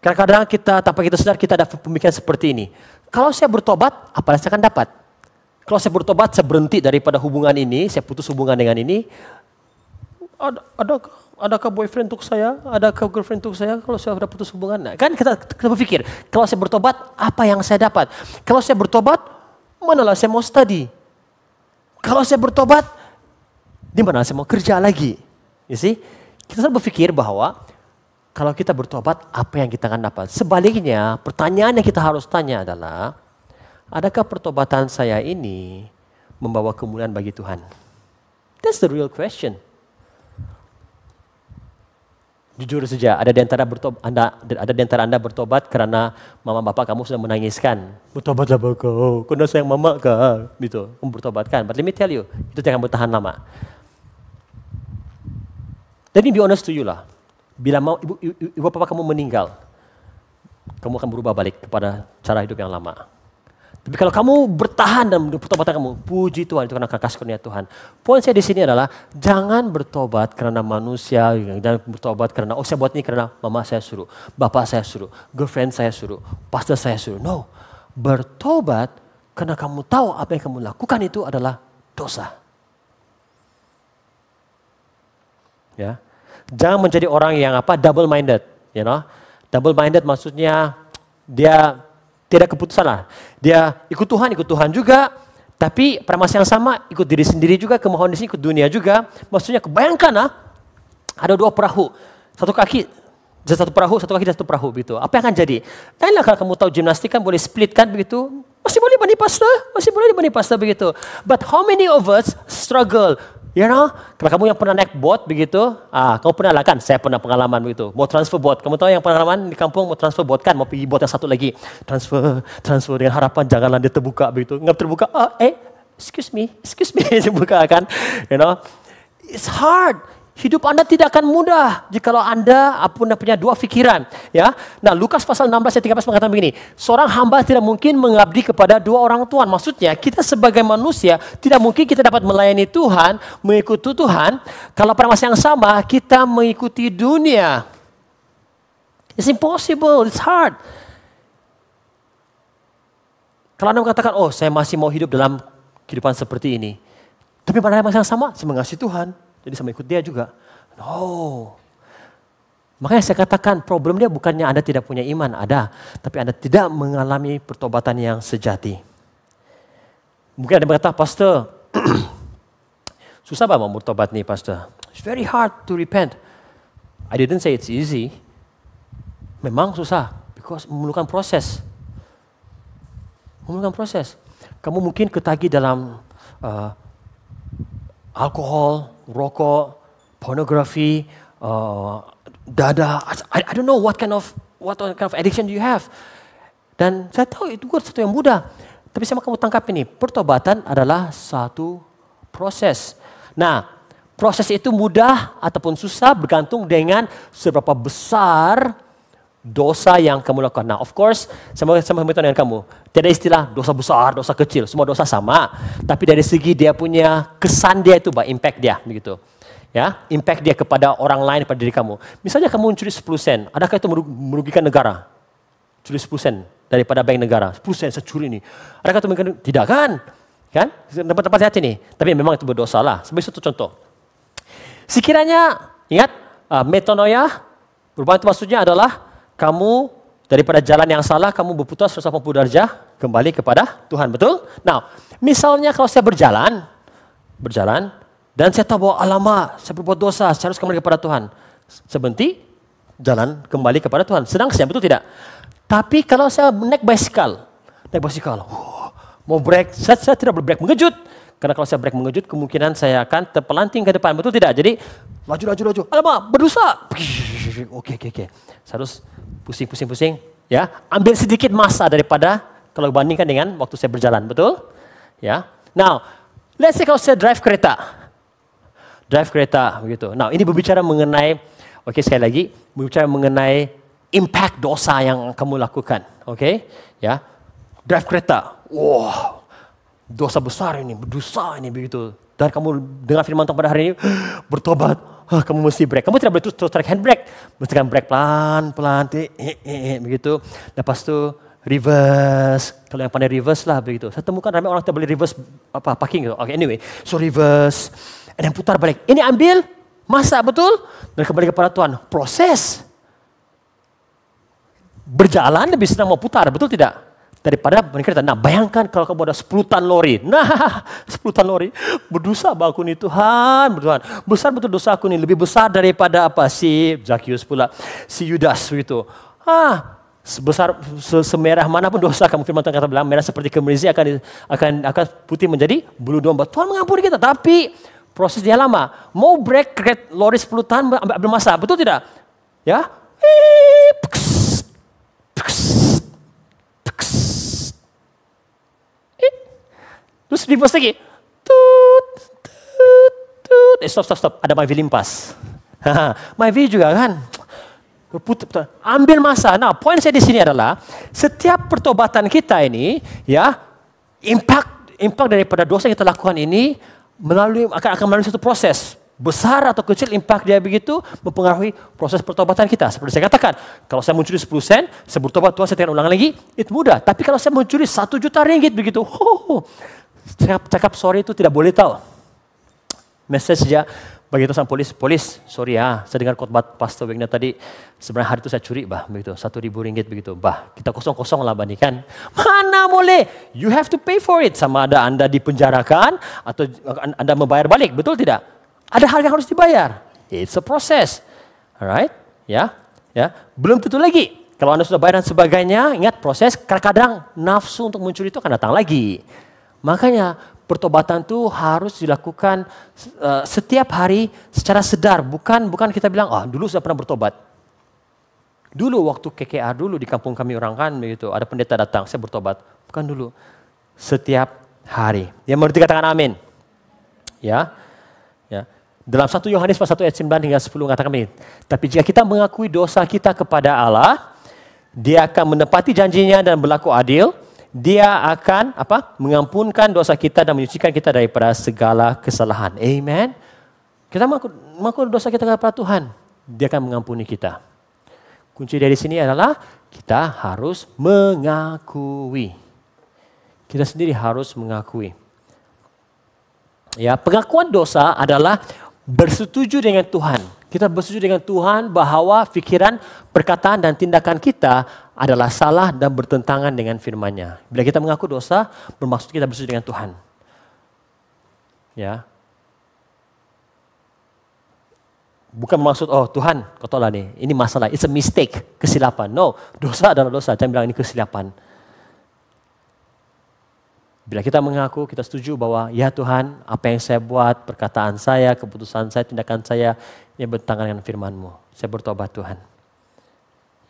Kadang-kadang kita tanpa kita sadar kita ada pemikiran seperti ini. Kalau saya bertobat, apa yang saya akan dapat? Kalau saya bertobat, saya berhenti daripada hubungan ini, saya putus hubungan dengan ini, ada, adakah, adakah boyfriend untuk saya? Adakah girlfriend untuk saya kalau saya sudah putus hubungan? Nah, kan kita, kita berpikir, kalau saya bertobat, apa yang saya dapat? Kalau saya bertobat, manalah saya mau study? Kalau saya bertobat, di mana saya mau kerja lagi? You see? Kita selalu berpikir bahwa kalau kita bertobat, apa yang kita akan dapat? Sebaliknya, pertanyaan yang kita harus tanya adalah, adakah pertobatan saya ini membawa kemuliaan bagi Tuhan? That's the real question. Jujur saja, ada di antara anda, ada di antara anda bertobat karena mama bapak kamu sudah menangiskan. Bertobatlah kau, kau sayang mama kau. Gitu, kamu bertobatkan. But let me tell you, itu tidak akan bertahan lama. Jadi be honest to you lah. Bila mau ibu, ibu, bapak kamu meninggal, kamu akan berubah balik kepada cara hidup yang lama. Tapi kalau kamu bertahan dalam pertobatan kamu, puji Tuhan itu karena kasih karunia Tuhan. Poin saya di sini adalah jangan bertobat karena manusia, dan bertobat karena oh saya buat ini karena mama saya suruh, bapak saya suruh, girlfriend saya suruh, pastor saya suruh. No, bertobat karena kamu tahu apa yang kamu lakukan itu adalah dosa. Ya, jangan menjadi orang yang apa double minded, you know. Double minded maksudnya dia tidak keputusan lah. Dia ikut Tuhan, ikut Tuhan juga, tapi pada masa yang sama ikut diri sendiri juga, kemohonan di sini ikut dunia juga. Maksudnya kebayangkan lah, ada dua perahu, satu kaki satu perahu, satu kaki dan satu perahu begitu. Apa yang akan jadi? Lainlah kalau kamu tahu gimnastik kan boleh split kan begitu. Masih boleh bani pasta, masih boleh bani pasta begitu. But how many of us struggle You know, kalau kamu yang pernah naik bot begitu, ah, kamu pernah lah kan? Saya pernah pengalaman begitu. Mau transfer bot, kamu tahu yang pengalaman di kampung mau transfer bot kan? Mau pergi bot yang satu lagi, transfer, transfer dengan harapan janganlah dia terbuka begitu. Nggak terbuka, ah, eh, excuse me, excuse me, terbuka kan? You know, it's hard. Hidup Anda tidak akan mudah jika Anda Anda punya dua pikiran. Ya, Nah Lukas pasal 16 ayat 13 mengatakan begini, seorang hamba tidak mungkin mengabdi kepada dua orang Tuhan. Maksudnya kita sebagai manusia tidak mungkin kita dapat melayani Tuhan, mengikuti Tuhan, kalau pada masa yang sama kita mengikuti dunia. It's impossible, it's hard. Kalau Anda mengatakan, oh saya masih mau hidup dalam kehidupan seperti ini. Tapi pada masa yang sama, saya mengasihi Tuhan. Jadi sama ikut dia juga. No. Makanya saya katakan problem dia bukannya Anda tidak punya iman, ada. Tapi Anda tidak mengalami pertobatan yang sejati. Mungkin ada yang berkata, Pastor, susah banget mau bertobat nih Pastor. It's very hard to repent. I didn't say it's easy. Memang susah, because memerlukan proses. Memerlukan proses. Kamu mungkin ketagi dalam uh, alkohol, rokok, pornografi, uh, dada. I, I don't know what kind of what kind of addiction do you have. Dan saya tahu itu bukan sesuatu yang mudah. Tapi saya mau kamu tangkap ini, pertobatan adalah satu proses. Nah, proses itu mudah ataupun susah bergantung dengan seberapa besar dosa yang kamu lakukan. Nah, of course, sama sama dengan kamu. Tidak istilah dosa besar, dosa kecil, semua dosa sama. Tapi dari segi dia punya kesan dia itu, bah, impact dia, begitu. Ya, impact dia kepada orang lain pada diri kamu. Misalnya kamu mencuri 10 sen, adakah itu merugikan negara? Curi 10 sen daripada bank negara. 10 sen saya ini. Adakah itu merugikan? Tidak kan? Kan? Tempat-tempat hati ini. Tapi memang itu berdosa lah. Sebagai satu contoh. Sekiranya, ingat, uh, metanoia, perubahan itu maksudnya adalah kamu daripada jalan yang salah, kamu berputar 180 derajat kembali kepada Tuhan. Betul? Nah, misalnya kalau saya berjalan, berjalan, dan saya tahu bahwa alamak, saya berbuat dosa, saya harus kembali kepada Tuhan. Sebenti, jalan kembali kepada Tuhan. Sedang saya, betul tidak? Tapi kalau saya naik bicycle, naik bicycle, mau break, saya, saya tidak berbrek mengejut. Karena kalau saya break mengejut, kemungkinan saya akan terpelanting ke depan. Betul tidak? Jadi, laju, laju, laju. Alamak, berdosa. Oke, oke, oke. Saya harus pusing, pusing, pusing. Ya, ambil sedikit masa daripada kalau bandingkan dengan waktu saya berjalan, betul? Ya. Now, let's say kalau saya drive kereta, drive kereta begitu. Now, ini berbicara mengenai, oke okay, sekali lagi, berbicara mengenai impact dosa yang kamu lakukan, oke? Okay? Ya, drive kereta, wow, dosa besar ini, berdosa ini begitu. Dan kamu dengar firman Tuhan pada hari ini, bertobat, oh, kamu mesti break. Kamu tidak boleh terus, terus tarik handbrake. Mesti kan break pelan, pelan, eh, eh, eh, begitu. Lepas itu reverse. Kalau yang pandai reverse lah begitu. Saya temukan ramai orang tidak boleh reverse apa parking gitu. Okay, anyway, so reverse. Dan putar balik. Ini ambil, Masa betul? Dan kembali kepada Tuhan. Proses. Berjalan lebih senang mau putar, betul tidak? Daripada mereka nah bayangkan kalau kamu ada 10 tan lori. Nah, 10 tan lori. Berdosa aku nih Tuhan, Tuhan. Besar betul dosa aku nih, lebih besar daripada apa si Zakius pula, si Yudas itu. Ah, sebesar semerah mana pun dosa kamu firman Tuhan kata bilang merah seperti kemerisi akan akan akan putih menjadi bulu domba. Tuhan mengampuni kita, tapi proses dia lama. Mau break kereta lori 10 tahun ambil masa, betul tidak? Ya. Terus di bos lagi. Tut, tut, tut. Eh, stop, stop, stop. Ada My V limpas. My V juga kan. Ambil masa. Nah, poin saya di sini adalah setiap pertobatan kita ini, ya, impact impact daripada dosa yang kita lakukan ini melalui akan akan melalui satu proses besar atau kecil impact dia begitu mempengaruhi proses pertobatan kita. Seperti saya katakan, kalau saya mencuri 10 sen, saya bertobat Tuhan saya ulang lagi, itu mudah. Tapi kalau saya mencuri 1 juta ringgit begitu, oh, cakap, cakap sorry itu tidak boleh tahu. Message dia bagi itu sama polis, polis, sorry ya, saya dengar khotbah Pastor Wagner tadi, sebenarnya hari itu saya curi bah, begitu, satu ribu ringgit begitu, bah, kita kosong-kosong lah bani kan, mana boleh, you have to pay for it, sama ada anda dipenjarakan atau anda membayar balik, betul tidak? Ada hal yang harus dibayar, it's a process, alright, ya, ya, belum tentu lagi, kalau anda sudah bayar dan sebagainya, ingat proses, kadang-kadang nafsu untuk mencuri itu akan datang lagi, makanya pertobatan itu harus dilakukan uh, setiap hari secara sedar, bukan bukan kita bilang ah dulu saya pernah bertobat. Dulu waktu KKR dulu di kampung kami orang kan begitu, ada pendeta datang, saya bertobat. Bukan dulu. Setiap hari. Yang mengerti katakan amin. Ya. Ya. Dalam 1 Yohanes pasal 1 ayat 9 hingga 10 katakan amin. Tapi jika kita mengakui dosa kita kepada Allah, dia akan menepati janjinya dan berlaku adil dia akan apa? mengampunkan dosa kita dan menyucikan kita daripada segala kesalahan. Amen. Kita mengaku, mengaku dosa kita kepada Tuhan, dia akan mengampuni kita. Kunci dari sini adalah kita harus mengakui. Kita sendiri harus mengakui. Ya, pengakuan dosa adalah bersetuju dengan Tuhan. Kita bersetuju dengan Tuhan bahwa pikiran, perkataan dan tindakan kita adalah salah dan bertentangan dengan firman-Nya. Bila kita mengaku dosa, bermaksud kita bersetuju dengan Tuhan. Ya. Bukan bermaksud, oh Tuhan, kau lah nih, ini masalah, it's a mistake, kesilapan. No, dosa adalah dosa, jangan bilang ini kesilapan. Bila kita mengaku, kita setuju bahwa ya Tuhan, apa yang saya buat, perkataan saya, keputusan saya, tindakan saya, yang bertentangan dengan firman-Mu. Saya bertobat Tuhan.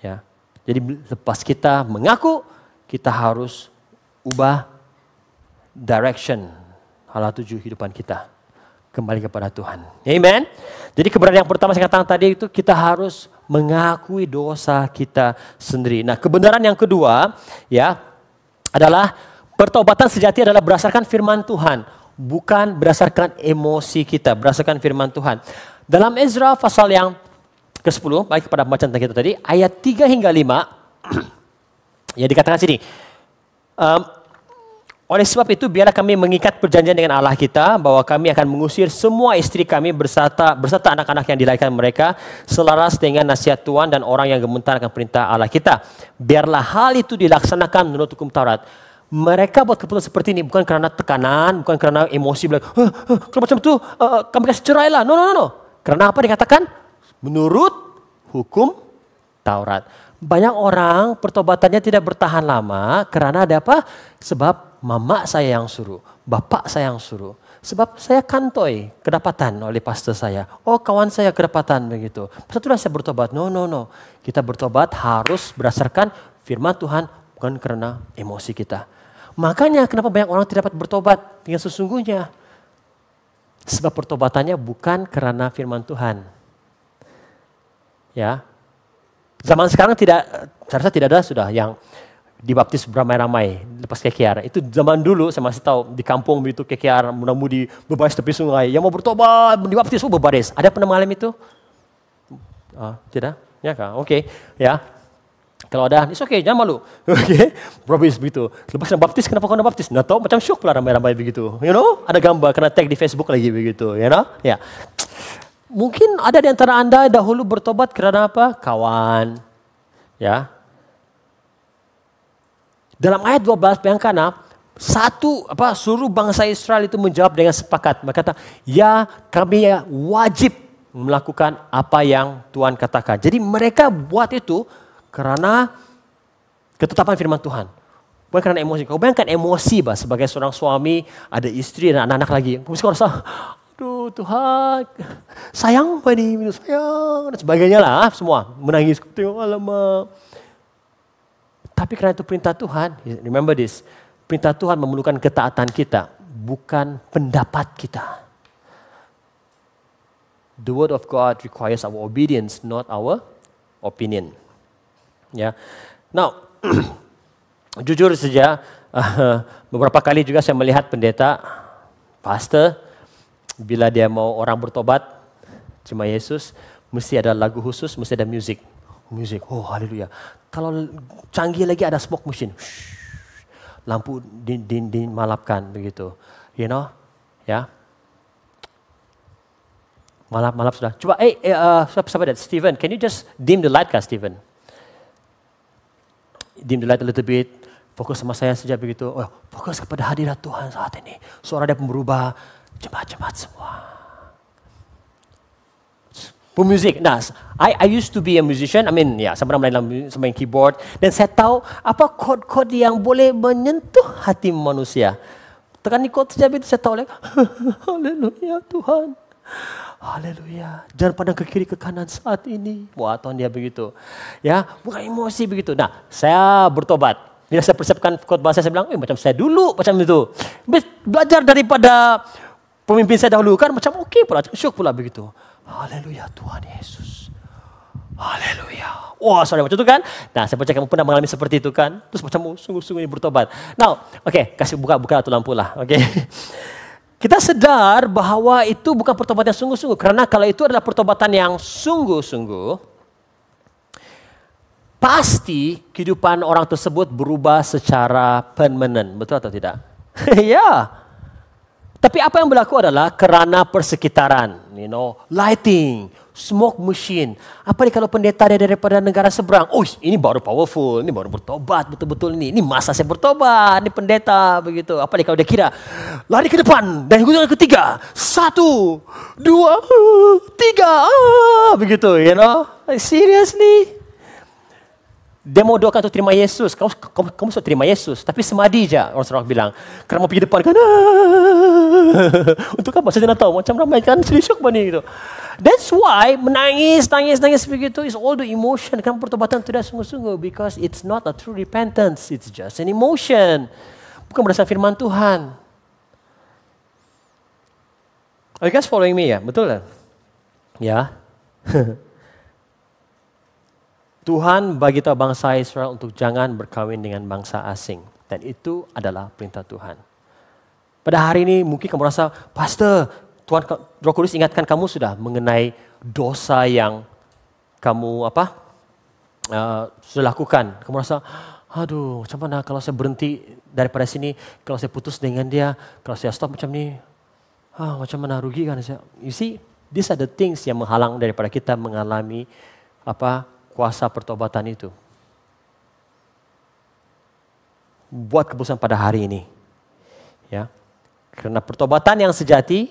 Ya. Jadi lepas kita mengaku, kita harus ubah direction, hala tuju hidupan kita. Kembali kepada Tuhan. Amen. Jadi kebenaran yang pertama saya katakan tadi itu kita harus mengakui dosa kita sendiri. Nah kebenaran yang kedua ya adalah Pertobatan sejati adalah berdasarkan firman Tuhan, bukan berdasarkan emosi kita, berdasarkan firman Tuhan. Dalam Ezra pasal yang ke-10, baik kepada bacaan kita tadi, ayat 3 hingga 5, ya dikatakan sini, um, oleh sebab itu biarlah kami mengikat perjanjian dengan Allah kita bahwa kami akan mengusir semua istri kami berserta berserta anak-anak yang dilahirkan mereka selaras dengan nasihat Tuhan dan orang yang gemetar akan perintah Allah kita. Biarlah hal itu dilaksanakan menurut hukum Taurat mereka buat keputusan seperti ini bukan karena tekanan, bukan karena emosi bilang, huh, huh, kalau macam itu uh, kami kasih cerai lah. No, no, no, no. Karena apa dikatakan? Menurut hukum Taurat. Banyak orang pertobatannya tidak bertahan lama karena ada apa? Sebab mama saya yang suruh, bapak saya yang suruh. Sebab saya kantoi kedapatan oleh pastor saya. Oh kawan saya kedapatan begitu. Setelah saya bertobat. No, no, no. Kita bertobat harus berdasarkan firman Tuhan bukan karena emosi kita. Makanya kenapa banyak orang tidak dapat bertobat dengan sesungguhnya. Sebab pertobatannya bukan karena firman Tuhan. Ya. Zaman sekarang tidak, saya rasa tidak ada sudah yang dibaptis beramai-ramai lepas kekiar. Itu zaman dulu saya masih tahu di kampung begitu kekiar mudah-mudi berbaris tepi sungai. Yang mau bertobat dibaptis oh berbaris. Ada pernah malam itu? Oh, tidak? Ya kak, oke. Okay. Ya, kalau ada, it's okay, jangan malu. Oke, okay? Begitu. Lepas kena baptis, kenapa kau nak baptis? Nah, tahu macam syok pula ramai-ramai begitu. You know, ada gambar kena tag di Facebook lagi begitu. You know, ya. Yeah. Mungkin ada di antara Anda dahulu bertobat kerana apa? Kawan. Ya. Dalam ayat 12 bayangkan ah, satu apa suruh bangsa Israel itu menjawab dengan sepakat. Mereka kata, "Ya, kami wajib melakukan apa yang Tuhan katakan." Jadi mereka buat itu kerana ketetapan firman Tuhan. Bukan kerana emosi. Kau bayangkan emosi bah, sebagai seorang suami, ada istri dan anak-anak lagi. Kau mesti rasa, Tuhan, sayang apa ni? Sayang dan sebagainya lah semua. Menangis, tengok alamak. Tapi kerana itu perintah Tuhan, remember this, perintah Tuhan memerlukan ketaatan kita, bukan pendapat kita. The word of God requires our obedience, not our opinion. Ya. Yeah. Now, jujur saja, beberapa kali juga saya melihat pendeta, pastor, bila dia mau orang bertobat, cuma Yesus, mesti ada lagu khusus, mesti ada music. Music, oh haleluya. Kalau canggih lagi ada smoke machine. Lampu din, din, din malapkan begitu. You know? Ya. Malap, malap sudah. Coba, eh, hey, uh, siapa, siapa Steven, can you just dim the light kah, Steven? Dim the light a little bit. Fokus sama saya saja begitu. Oh, fokus kepada hadirat Tuhan saat ini. Suara dia berubah cepat-cepat semua. Pemuzik. Nah, I, I used to be a musician. I mean, ya, yeah, saya pernah main, keyboard. Dan saya tahu apa kod-kod yang boleh menyentuh hati manusia. Tekan ni kod saja itu saya tahu like, Haleluya Tuhan. Haleluya. Jangan pandang ke kiri ke kanan saat ini. Wah, Tuhan dia begitu. Ya, bukan emosi begitu. Nah, saya bertobat. Bila saya persiapkan khotbah saya, saya bilang, eh, macam saya dulu macam itu. Belajar daripada pemimpin saya dahulu kan macam okey pula, syuk pula begitu. Haleluya Tuhan Yesus. Haleluya. Wah, sorry macam tu kan? Nah, saya percaya kamu pernah mengalami seperti itu kan? Terus macam sungguh-sungguh bertobat. Now, okay, kasih buka buka tu lampu lah, okay? Kita sedar bahawa itu bukan pertobatan yang sungguh-sungguh. Kerana kalau itu adalah pertobatan yang sungguh-sungguh, pasti kehidupan orang tersebut berubah secara permanent. Betul atau tidak? ya. Tapi apa yang berlaku adalah kerana persekitaran, you know, lighting, smoke machine. Apa ni kalau pendeta dia daripada negara seberang? Oh, ini baru powerful, ini baru bertobat betul-betul ini. Ini masa saya bertobat, ini pendeta begitu. Apa ni kalau dia kira lari ke depan dan yang ketiga, satu, dua, tiga, ah, begitu, you know? Seriously? Dia mau doakan untuk terima Yesus. Kamu, kamu, kamu sudah terima Yesus. Tapi semadi je orang seorang bilang. Kerana mau pergi depan kan. untuk apa? Saya tidak tahu. Macam ramai kan. Sedih syok bani gitu. That's why menangis, nangis, nangis begitu. Is all the emotion. Kan pertobatan tidak sungguh-sungguh. Because it's not a true repentance. It's just an emotion. Bukan berdasarkan firman Tuhan. Are you guys following me ya? Betul kan? Ya. Tuhan bagi tahu bangsa Israel untuk jangan berkahwin dengan bangsa asing. Dan itu adalah perintah Tuhan. Pada hari ini mungkin kamu rasa, Pastor, Tuhan Roh Kudus ingatkan kamu sudah mengenai dosa yang kamu apa uh, sudah lakukan. Kamu rasa, aduh macam mana kalau saya berhenti daripada sini, kalau saya putus dengan dia, kalau saya stop macam ni, ah, macam mana rugi kan saya. You see, these are the things yang menghalang daripada kita mengalami apa kuasa pertobatan itu. Buat keputusan pada hari ini. Ya. Karena pertobatan yang sejati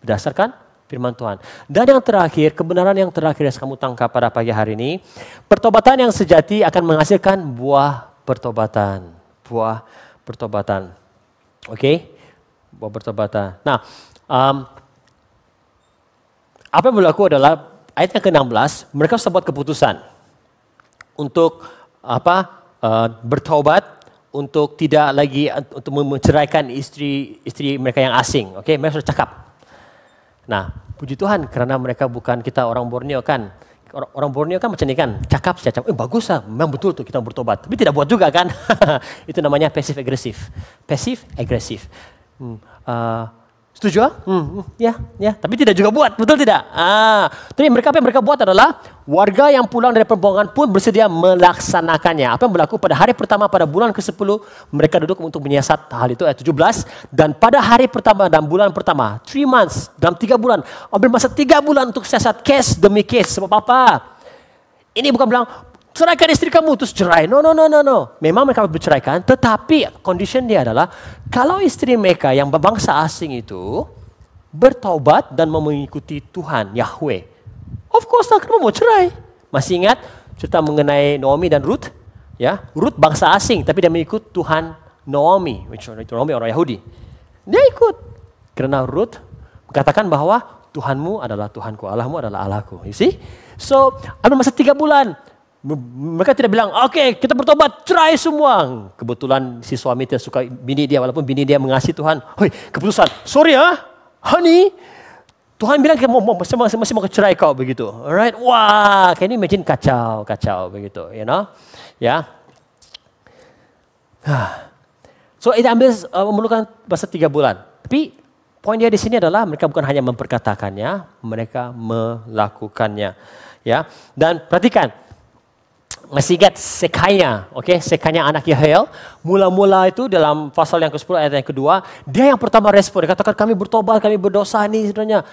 berdasarkan firman Tuhan. Dan yang terakhir, kebenaran yang terakhir yang kamu tangkap pada pagi hari ini, pertobatan yang sejati akan menghasilkan buah pertobatan. Buah pertobatan. Oke? Okay? Buah pertobatan. Nah, um, apa yang berlaku adalah ayat yang ke-16, mereka harus keputusan untuk apa uh, bertaubat untuk tidak lagi untuk menceraikan istri istri mereka yang asing. Okey, mereka sudah cakap. Nah, puji Tuhan kerana mereka bukan kita orang Borneo kan. Orang Borneo kan macam ni kan, cakap cakap, eh bagus lah, memang betul tu kita bertobat. Tapi tidak buat juga kan. Itu namanya passive agresif. Passive agresif. Hmm. Uh, Setuju? Ah? Hmm, hmm, ya, ya. Tapi tidak juga buat, betul tidak? Ah, tapi mereka apa yang mereka buat adalah warga yang pulang dari perbuangan pun bersedia melaksanakannya. Apa yang berlaku pada hari pertama pada bulan ke-10 mereka duduk untuk menyiasat hal itu ayat 17 dan pada hari pertama dan bulan pertama, three months dalam tiga bulan, ambil masa tiga bulan untuk siasat case demi case. Sebab apa? Ini bukan bilang ceraikan istri kamu terus cerai. No, no, no, no, no. Memang mereka berceraikan, tetapi condition dia adalah kalau istri mereka yang berbangsa asing itu bertaubat dan mengikuti Tuhan Yahweh, of course tak mau cerai. Masih ingat cerita mengenai Naomi dan Ruth? Ya, Ruth bangsa asing tapi dia mengikut Tuhan Naomi, which Naomi orang Yahudi. Dia ikut karena Ruth katakan bahwa Tuhanmu adalah Tuhanku, Allahmu adalah Allahku. You see? So, ada masa tiga bulan. Mereka tidak bilang, oke okay, kita bertobat, cerai semua. Kebetulan si suami tidak suka bini dia, walaupun bini dia mengasihi Tuhan. Hoi, keputusan, sorry ya, honey, Tuhan bilang kita mau, masih, masih, masih mau cerai kau begitu. Alright, wah, can you imagine kacau, kacau begitu, you know, ya. Yeah. So, itu ambil uh, memerlukan masa tiga bulan. Tapi poin dia di sini adalah mereka bukan hanya memperkatakannya, mereka melakukannya. Ya, dan perhatikan, masih ingat Sekanya, oke? Okay? Sekanya anak Yahiel. Mula-mula itu dalam pasal yang ke-10 ayat yang kedua, dia yang pertama respon. Dia katakan kami bertobat, kami berdosa ini sebenarnya.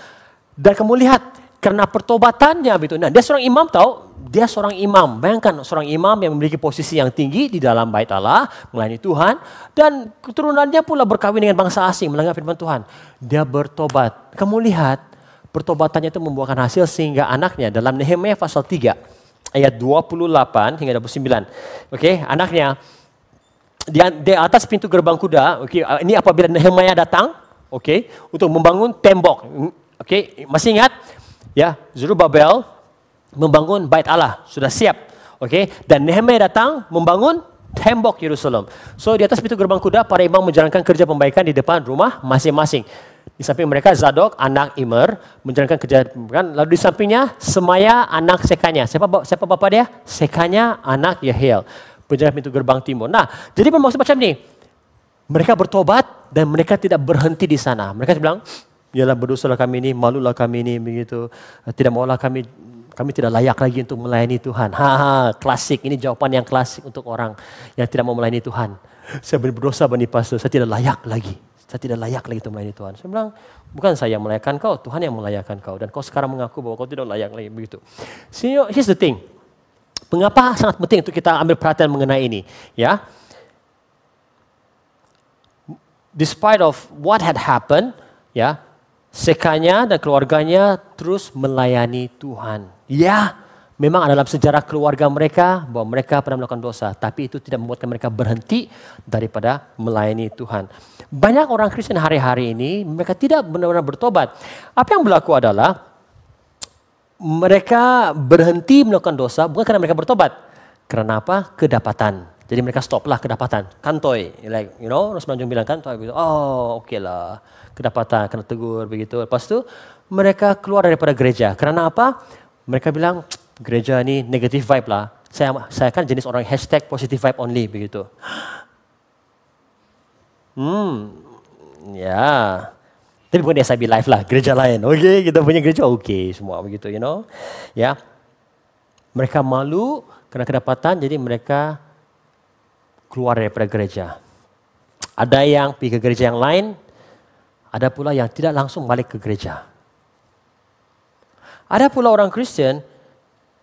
Dan kamu lihat, karena pertobatannya begitu. Nah, dia seorang imam tahu, dia seorang imam. Bayangkan seorang imam yang memiliki posisi yang tinggi di dalam bait Allah, melayani Tuhan. Dan keturunannya pula berkawin dengan bangsa asing, melanggar firman Tuhan. Dia bertobat. Kamu lihat, pertobatannya itu membuahkan hasil sehingga anaknya dalam Nehemia pasal 3 ayat 28 hingga 29. Oke, okay, anaknya di, di atas pintu gerbang kuda, oke, okay, ini apabila Nehemia datang, oke, okay, untuk membangun tembok. Oke, okay, masih ingat? Ya, Zerubabel membangun bait Allah, sudah siap. Oke, okay, dan Nehemia datang membangun tembok Yerusalem. So di atas pintu gerbang kuda para imam menjalankan kerja pembaikan di depan rumah masing-masing. Di samping mereka Zadok anak Imer menjalankan kerja kan lalu di sampingnya Semaya anak Sekanya. Siapa siapa bapa dia? Sekanya anak Yehiel. Penjaga pintu gerbang timur. Nah, jadi bermaksud macam ni. Mereka bertobat dan mereka tidak berhenti di sana. Mereka bilang, "Yalah berdosalah kami ini, malulah kami ini begitu. Tidak maulah kami kami tidak layak lagi untuk melayani Tuhan." Ha, ha klasik. Ini jawapan yang klasik untuk orang yang tidak mau melayani Tuhan. Saya berdosa bani pastor, saya tidak layak lagi. Saya tidak layak lagi untuk melayani Tuhan. Saya bilang, bukan saya yang melayakan kau, Tuhan yang melayakan kau. Dan kau sekarang mengaku bahwa kau tidak layak lagi begitu. So, here's the thing. Mengapa sangat penting untuk kita ambil perhatian mengenai ini? Ya, despite of what had happened, ya, sekanya dan keluarganya terus melayani Tuhan. Ya, memang dalam sejarah keluarga mereka bahwa mereka pernah melakukan dosa, tapi itu tidak membuatkan mereka berhenti daripada melayani Tuhan. Banyak orang Kristen hari-hari ini mereka tidak benar-benar bertobat. Apa yang berlaku adalah mereka berhenti melakukan dosa bukan karena mereka bertobat. Karena apa? Kedapatan. Jadi mereka stoplah kedapatan. Kantoi, like you know, Rasulullah bilang kantoi begitu. Oh, oke lah. Kedapatan, kena tegur begitu. Lepas tu mereka keluar daripada gereja. Karena apa? Mereka bilang, gereja ni negatif vibe lah. Saya saya kan jenis orang hashtag positive vibe only begitu. Hmm, ya. Tapi bukan SIB Live lah, gereja lain. Oke, okay, kita punya gereja oke okay, semua begitu, you know. Ya. Mereka malu karena kedapatan, jadi mereka keluar daripada gereja. Ada yang pergi ke gereja yang lain, ada pula yang tidak langsung balik ke gereja. Ada pula orang Kristen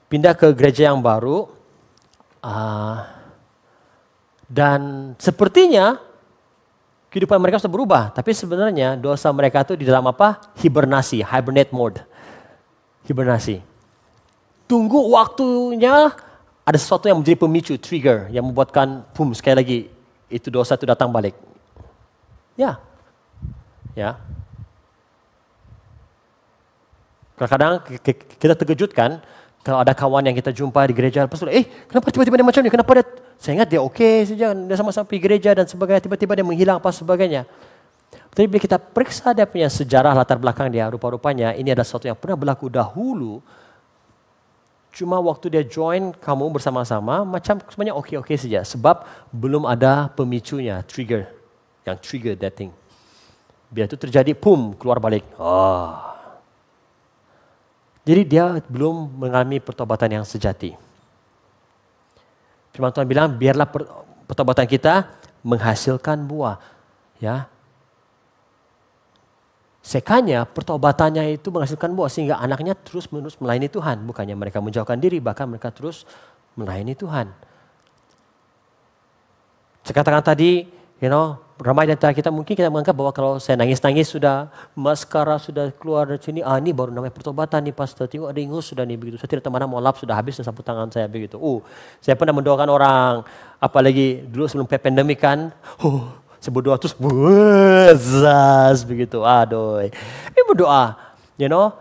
pindah ke gereja yang baru uh, dan sepertinya kehidupan mereka sudah berubah tapi sebenarnya dosa mereka itu di dalam apa? Hibernasi hibernate mode. Hibernasi. Tunggu waktunya ada sesuatu yang menjadi pemicu trigger yang membuatkan boom sekali lagi itu dosa itu datang balik. Ya. Ya. Kadang-kadang kita terkejutkan kalau ada kawan yang kita jumpa di gereja, tu, eh kenapa tiba-tiba dia macam ni? Kenapa dia? Saya ingat dia okey saja, dia sama-sama pergi gereja dan sebagainya. Tiba-tiba dia menghilang apa sebagainya. Tapi bila kita periksa dia punya sejarah latar belakang dia, rupa-rupanya ini adalah sesuatu yang pernah berlaku dahulu. Cuma waktu dia join kamu bersama-sama, macam semuanya okey-okey saja. Sebab belum ada pemicunya, trigger. Yang trigger that thing. Bila itu terjadi, pum, keluar balik. Oh. Jadi dia belum mengalami pertobatan yang sejati. Firman Tuhan bilang, biarlah pertobatan kita menghasilkan buah. Ya, Sekanya pertobatannya itu menghasilkan buah sehingga anaknya terus menerus melayani Tuhan. Bukannya mereka menjauhkan diri, bahkan mereka terus melayani Tuhan. Saya katakan tadi, you know, ramai dari kita mungkin kita menganggap bahwa kalau saya nangis-nangis sudah maskara sudah keluar dari sini, ah ini baru namanya pertobatan nih pastor. Tengok ada ingus sudah nih begitu. Saya tidak teman mau lap sudah habis dan sapu tangan saya begitu. Oh, saya pernah mendoakan orang, apalagi dulu sebelum pandemi kan, oh, saya berdoa terus buzzas begitu. Aduh. Ini berdoa, you know.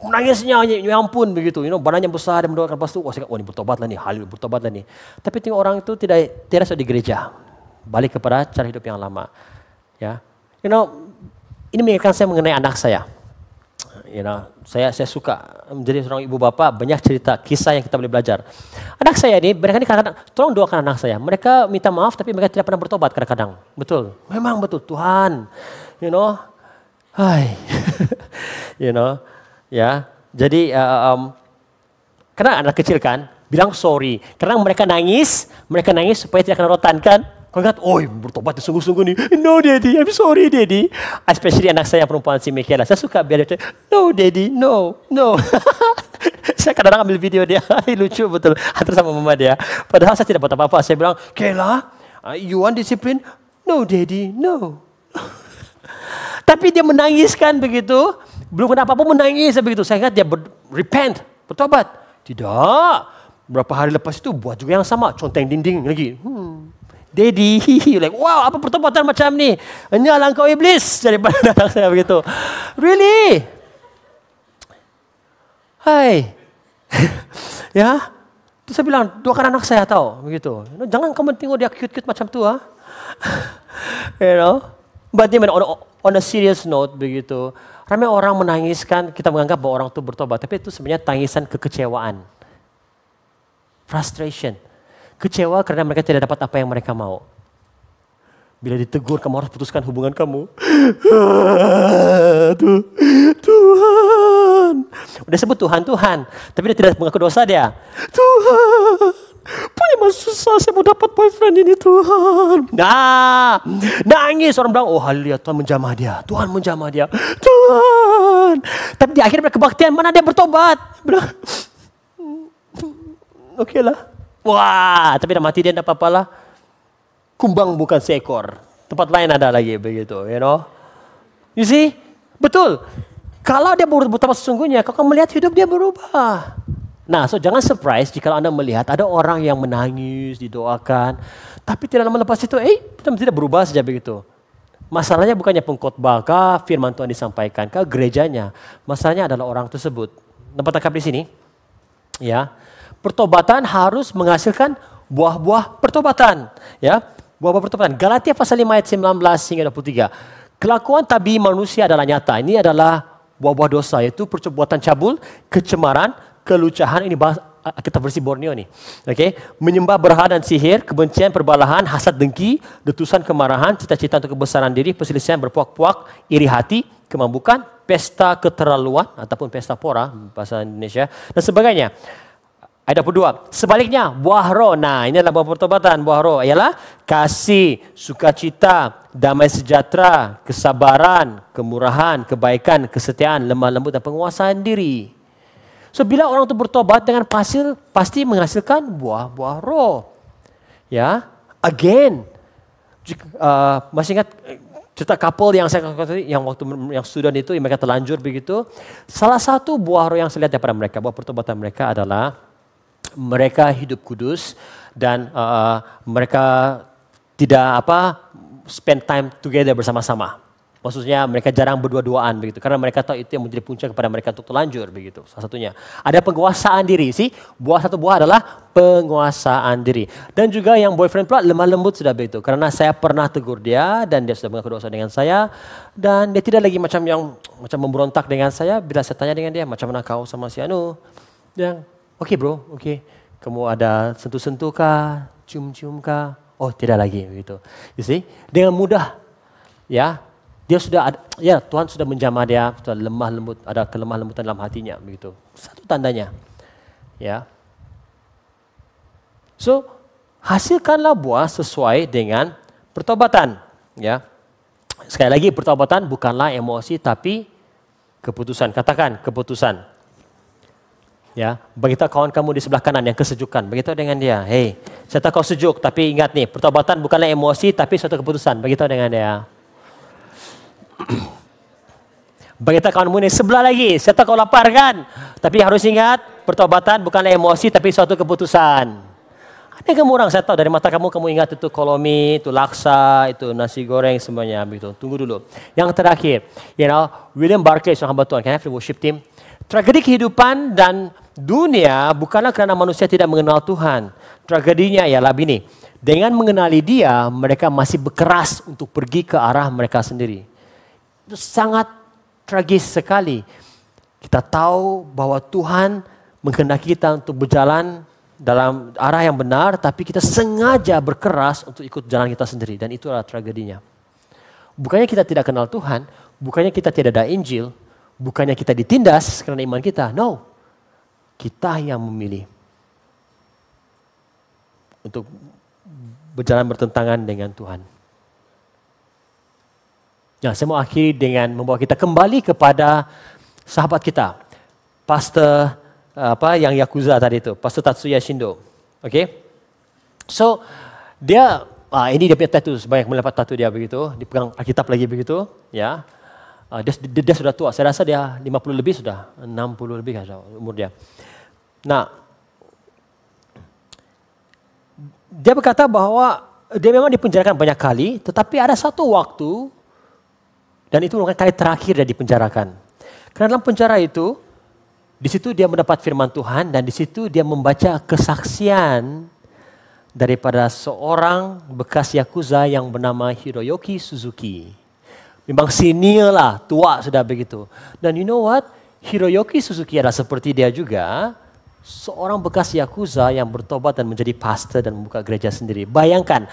Menangisnya ya ampun begitu, you know, badannya besar dan mendoakan lepas itu, oh, saya, oh ini bertobat lah nih, halil bertobat lah nih. Tapi tengok orang itu tidak tidak di gereja, balik kepada cara hidup yang lama. Ya, you know, ini mengingatkan saya mengenai anak saya you know, saya saya suka menjadi seorang ibu bapak banyak cerita kisah yang kita boleh belajar. Anak saya ini kadang kadang tolong doakan anak saya. Mereka minta maaf tapi mereka tidak pernah bertobat kadang-kadang. Betul, memang betul Tuhan, you know, hai, you know, ya. Jadi uh, um, karena anak kecil kan bilang sorry karena mereka nangis, mereka nangis supaya tidak kena rotan kan. Kau ingat, oh bertobat sungguh-sungguh nih. No daddy, I'm sorry daddy. Especially anak saya perempuan si Michaela. Saya suka biar dia, no daddy, no, no. saya kadang-kadang ambil video dia, lucu betul. Hantar sama mama dia. Padahal saya tidak buat apa-apa. Saya bilang, Kela, uh, you want discipline? No daddy, no. Tapi dia menangis kan begitu. Belum kenapa pun menangis begitu. Saya ingat dia ber repent, bertobat. Tidak. Berapa hari lepas itu buat juga yang sama. Conteng dinding lagi. Hmm. Daddy, like, wow, apa pertobatan macam ni? Enyalah kau iblis daripada anak saya begitu. Really? Hai. ya. Terus saya bilang, doakan anak saya tahu, begitu. Jangan kamu tengok dia cute-cute macam tu, ah. you know? But on, on a serious note, begitu. Ramai orang menangiskan, kita menganggap bahwa orang itu bertobat. Tapi itu sebenarnya tangisan kekecewaan. Frustration kecewa karena mereka tidak dapat apa yang mereka mau. Bila ditegur, kamu harus putuskan hubungan kamu. Tuh, Tuhan. Udah sebut Tuhan, Tuhan. Tapi dia tidak mengaku dosa dia. Tuhan. Punya masa susah saya mau dapat boyfriend ini Tuhan. Nah, nangis orang bilang, oh haleluya Tuhan menjamah dia. Tuhan menjamah dia. Tuhan. Tapi di akhir kebaktian mana dia bertobat. Oke okay lah. Wah, tapi dah mati dia tidak apa-apa lah. Kumbang bukan seekor. Tempat lain ada lagi begitu, you know. You see? Betul. Kalau dia berubah sesungguhnya, kau akan melihat hidup dia berubah. Nah, so jangan surprise jika anda melihat ada orang yang menangis, didoakan, tapi tidak lama lepas itu, eh, tidak berubah saja begitu. Masalahnya bukannya pengkhotbah kah, firman Tuhan disampaikan ke gerejanya. Masalahnya adalah orang tersebut. Dapat tangkap di sini? Ya pertobatan harus menghasilkan buah-buah pertobatan. Ya, buah-buah pertobatan. Galatia pasal 5 ayat 19 hingga 23. Kelakuan tabi manusia adalah nyata. Ini adalah buah-buah dosa yaitu perbuatan cabul, kecemaran, kelucahan ini bahas kita versi Borneo nih. Oke, okay? menyembah berhala dan sihir, kebencian, perbalahan, hasad dengki, letusan kemarahan, cita-cita untuk kebesaran diri, perselisihan berpuak-puak, iri hati, kemampukan, pesta keterlaluan ataupun pesta pora bahasa Indonesia dan sebagainya. Ayat 22. Sebaliknya, buah roh. Nah, ini adalah buah pertobatan. Buah roh ialah kasih, sukacita, damai sejahtera, kesabaran, kemurahan, kebaikan, kesetiaan, lemah lembut dan penguasaan diri. So, bila orang itu bertobat dengan hasil, pasti menghasilkan buah-buah roh. Ya, again. Uh, masih ingat cerita couple yang saya yang waktu yang student itu yang mereka terlanjur begitu. Salah satu buah roh yang saya lihat daripada mereka, buah pertobatan mereka adalah mereka hidup kudus dan uh, mereka tidak apa spend time together bersama-sama. Maksudnya mereka jarang berdua-duaan begitu karena mereka tahu itu yang menjadi puncak kepada mereka untuk telanjur begitu. Salah satunya. Ada penguasaan diri sih. Buah satu buah adalah penguasaan diri. Dan juga yang boyfriend pula lemah lembut sudah begitu. Karena saya pernah tegur dia dan dia sudah mengaku dosa dengan saya dan dia tidak lagi macam yang macam memberontak dengan saya bila saya tanya dengan dia macam mana kau sama si Anu. Yang okay, bro. Okay. Kamu ada sentuh-sentuh kah? Cium-cium kah? Oh tidak lagi begitu. You see? Dengan mudah. Ya. dia sudah ada, ya Tuhan sudah menjamah dia, sudah lemah lembut, ada kelemah lembutan dalam hatinya begitu. Satu tandanya. Ya. So, hasilkanlah buah sesuai dengan pertobatan, ya. Sekali lagi pertobatan bukanlah emosi tapi keputusan. Katakan keputusan. Ya, beritahu kawan kamu di sebelah kanan yang kesejukan, beritahu dengan dia, "Hey, saya tahu kau sejuk, tapi ingat nih, pertobatan bukanlah emosi tapi suatu keputusan." Beritahu dengan dia. Beritahu kawanmu ini sebelah lagi, saya tahu kau lapar kan? Tapi harus ingat, pertobatan bukanlah emosi tapi suatu keputusan. Ada kamu orang saya tahu dari mata kamu kamu ingat itu kolomi, itu laksa, itu nasi goreng semuanya begitu. Tunggu dulu. Yang terakhir, you know, William Barclay seorang hamba Tuhan, kan worship team. Tragedi kehidupan dan dunia bukanlah karena manusia tidak mengenal Tuhan. Tragedinya ialah begini. Dengan mengenali dia, mereka masih berkeras untuk pergi ke arah mereka sendiri. Itu sangat tragis sekali. Kita tahu bahwa Tuhan menghendaki kita untuk berjalan dalam arah yang benar, tapi kita sengaja berkeras untuk ikut jalan kita sendiri. Dan itu adalah tragedinya. Bukannya kita tidak kenal Tuhan, bukannya kita tidak ada Injil, bukannya kita ditindas karena iman kita. No, kita yang memilih untuk berjalan bertentangan dengan Tuhan. Ya, saya mau akhiri dengan membawa kita kembali kepada sahabat kita, Pastor apa yang Yakuza tadi itu, Pastor Tatsuya Shindo. Oke, okay? so dia ah, ini dia punya tattoo sebanyak melipat tattoo dia begitu, dipegang Alkitab lagi begitu, ya. Uh, dia, dia, dia, sudah tua, saya rasa dia 50 lebih sudah, 60 lebih kan umur dia. Nah, dia berkata bahwa dia memang dipenjarakan banyak kali, tetapi ada satu waktu dan itu merupakan kali terakhir dia dipenjarakan. Karena dalam penjara itu, di situ dia mendapat firman Tuhan dan di situ dia membaca kesaksian daripada seorang bekas Yakuza yang bernama Hiroyoki Suzuki. Memang senior lah, tua sudah begitu. Dan you know what? Hiroyoki Suzuki adalah seperti dia juga, seorang bekas Yakuza yang bertobat dan menjadi pastor dan membuka gereja sendiri. Bayangkan,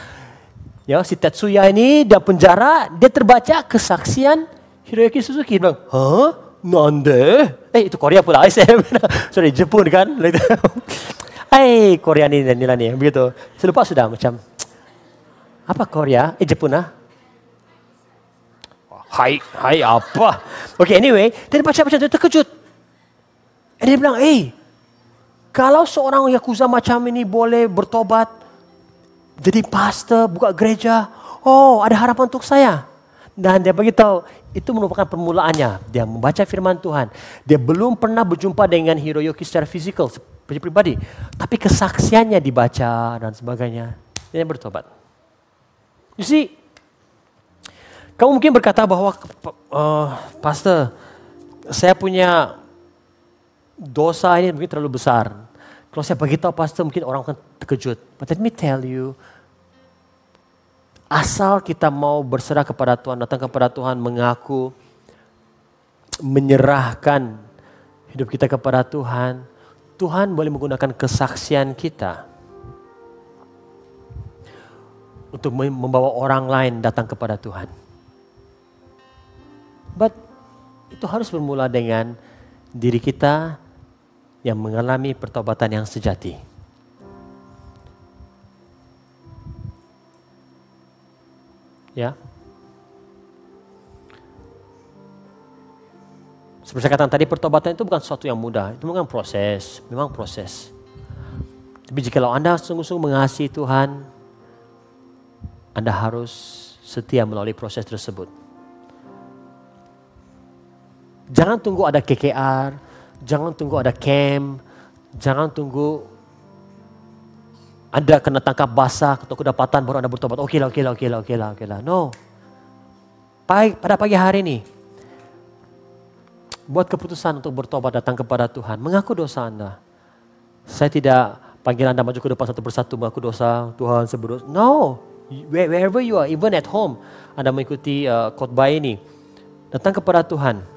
Ya, si Tetsuya ini dia penjara, dia terbaca kesaksian Hiroyuki Suzuki. Dia bilang, Hah? Nande? Eh, itu Korea pula. Sorry, Jepun kan? Hai, Korea ni nila ni. Begitu. Saya lupa sudah macam, apa Korea? Eh, Jepun ah? Hai, hai apa? Okay, anyway, dia baca macam tu terkejut. Dan dia bilang, eh, kalau seorang Yakuza macam ini boleh bertobat, jadi pastor, buka gereja. Oh, ada harapan untuk saya. Dan dia beritahu, itu merupakan permulaannya. Dia membaca firman Tuhan. Dia belum pernah berjumpa dengan Hiroyoki secara fisikal, seperti pribadi. Tapi kesaksiannya dibaca dan sebagainya. Dia bertobat. You see, kamu mungkin berkata bahwa, uh, Pastor, saya punya dosa ini mungkin terlalu besar. Kalau saya beritahu pastor mungkin orang akan terkejut. But let me tell you, asal kita mau berserah kepada Tuhan, datang kepada Tuhan, mengaku, menyerahkan hidup kita kepada Tuhan, Tuhan boleh menggunakan kesaksian kita untuk membawa orang lain datang kepada Tuhan. But itu harus bermula dengan diri kita yang mengalami pertobatan yang sejati. Ya. Seperti saya katakan tadi, pertobatan itu bukan sesuatu yang mudah. Itu memang proses, memang proses. Tapi jika Anda sungguh-sungguh mengasihi Tuhan, Anda harus setia melalui proses tersebut. Jangan tunggu ada KKR, Jangan tunggu ada camp, jangan tunggu anda kena tangkap basah atau kedapatan baru Anda bertobat. Oke lah, oke lah, oke lah, oke lah, oke lah. No. Pada pagi hari ini, buat keputusan untuk bertobat datang kepada Tuhan. Mengaku dosa Anda. Saya tidak panggil Anda maju ke depan satu persatu mengaku dosa Tuhan sebelum. No. Wherever you are, even at home, Anda mengikuti uh, khotbah ini. Datang kepada Tuhan.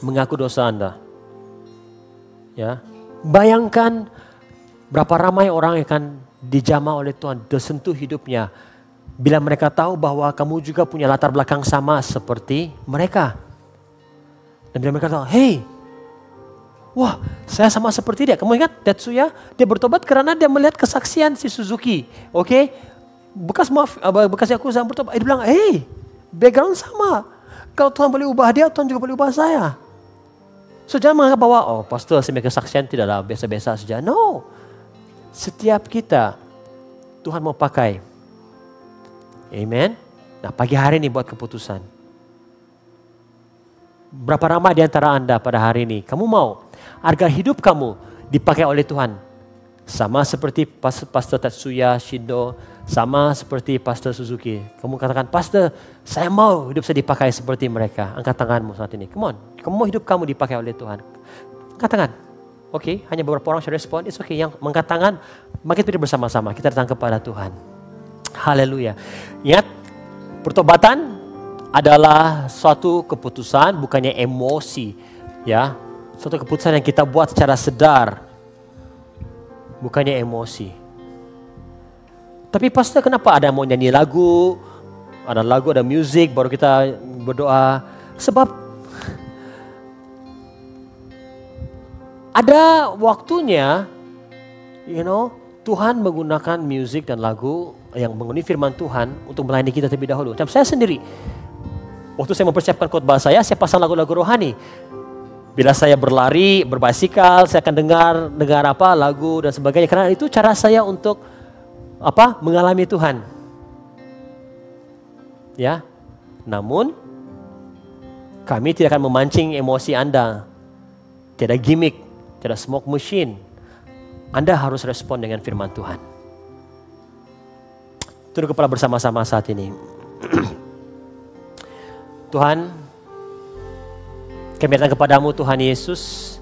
Mengaku dosa Anda. Ya, bayangkan berapa ramai orang yang akan dijamah oleh Tuhan, tersentuh hidupnya Bila mereka tahu bahwa kamu juga punya latar belakang sama seperti mereka. Dan bila mereka tahu, hey, wah saya sama seperti dia. Kamu ingat Tetsuya? Dia bertobat karena dia melihat kesaksian si Suzuki. Oke, okay? bekas maaf, bekas aku sama bertobat. Dia bilang, hey, background sama. Kalau Tuhan boleh ubah dia, Tuhan juga boleh ubah saya. Jangan menganggap bahwa, oh pastor saya kesaksian tidaklah biasa-biasa saja. No, setiap kita Tuhan mau pakai Amen. Nah pagi hari ini buat keputusan. Berapa ramai di antara Anda pada hari ini, kamu mau agar hidup kamu dipakai oleh Tuhan. Sama seperti Pastor Tatsuya Shindo, sama seperti Pastor Suzuki. Kamu katakan, Pastor, saya mau hidup saya dipakai seperti mereka. Angkat tanganmu saat ini. Come on, kamu mau hidup kamu dipakai oleh Tuhan. Angkat tangan. Oke, okay, hanya beberapa orang sudah respon. It's okay. Yang mengangkat tangan, mari kita bersama-sama. Kita datang kepada Tuhan. Haleluya. Ingat, pertobatan adalah suatu keputusan, bukannya emosi. Ya, suatu keputusan yang kita buat secara sedar, bukannya emosi. Tapi pasti kenapa ada mau nyanyi lagu, ada lagu, ada musik, baru kita berdoa. Sebab ada waktunya, you know, Tuhan menggunakan musik dan lagu yang mengundi firman Tuhan untuk melayani kita terlebih dahulu. Saya sendiri, waktu saya mempersiapkan khotbah saya, saya pasang lagu-lagu rohani. Bila saya berlari, berbasikal, saya akan dengar dengar apa lagu dan sebagainya. Karena itu cara saya untuk apa mengalami Tuhan. Ya, namun kami tidak akan memancing emosi Anda. Tidak gimmick, tidak smoke machine. Anda harus respon dengan firman Tuhan. Tunduk kepala bersama-sama saat ini. Tuhan, kami datang kepadamu Tuhan Yesus.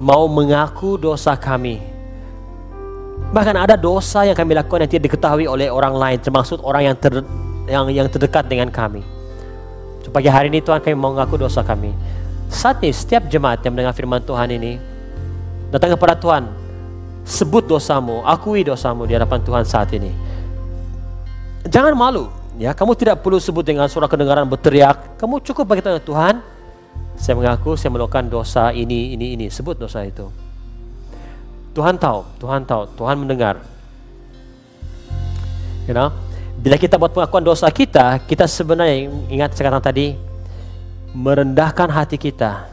Mau mengaku dosa kami. Bahkan ada dosa yang kami lakukan yang tidak diketahui oleh orang lain. Termasuk orang yang, ter, yang, yang terdekat dengan kami. Pagi hari ini Tuhan kami mau mengaku dosa kami. Saat ini setiap jemaat yang mendengar firman Tuhan ini. Datang kepada Tuhan sebut dosamu, akui dosamu di hadapan Tuhan saat ini. Jangan malu, ya. Kamu tidak perlu sebut dengan suara kedengaran berteriak. Kamu cukup bagi Tuhan, saya mengaku saya melakukan dosa ini, ini, ini. Sebut dosa itu. Tuhan tahu, Tuhan tahu, Tuhan mendengar. You know? Bila kita buat pengakuan dosa kita, kita sebenarnya ingat sekarang tadi merendahkan hati kita,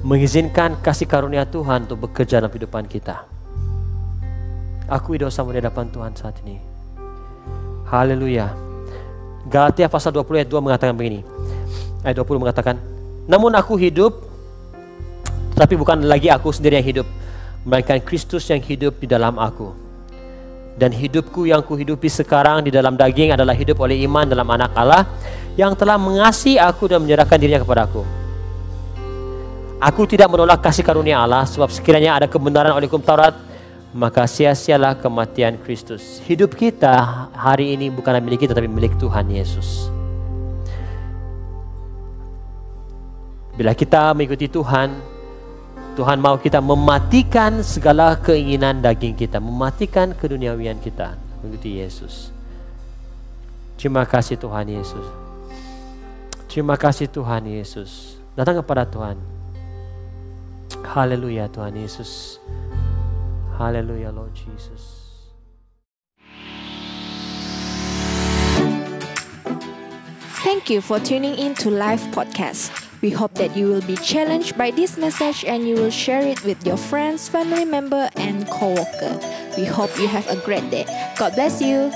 mengizinkan kasih karunia Tuhan untuk bekerja dalam kehidupan kita. Akui dosamu di hadapan Tuhan saat ini. Haleluya. Galatia pasal 20 ayat 2 mengatakan begini. Ayat 20 mengatakan, Namun aku hidup, tapi bukan lagi aku sendiri yang hidup, melainkan Kristus yang hidup di dalam aku. Dan hidupku yang kuhidupi sekarang di dalam daging adalah hidup oleh iman dalam anak Allah yang telah mengasihi aku dan menyerahkan dirinya kepada aku. Aku tidak menolak kasih karunia Allah sebab sekiranya ada kebenaran oleh hukum Taurat maka sia-sialah kematian Kristus. Hidup kita hari ini bukan milik kita tapi milik Tuhan Yesus. Bila kita mengikuti Tuhan, Tuhan mau kita mematikan segala keinginan daging kita, mematikan keduniawian kita, mengikuti Yesus. Terima kasih Tuhan Yesus. Terima kasih Tuhan Yesus. Datang kepada Tuhan. Haleluya Tuhan Yesus. Hallelujah, Lord Jesus. Thank you for tuning in to Live Podcast. We hope that you will be challenged by this message and you will share it with your friends, family member, and co-worker. We hope you have a great day. God bless you.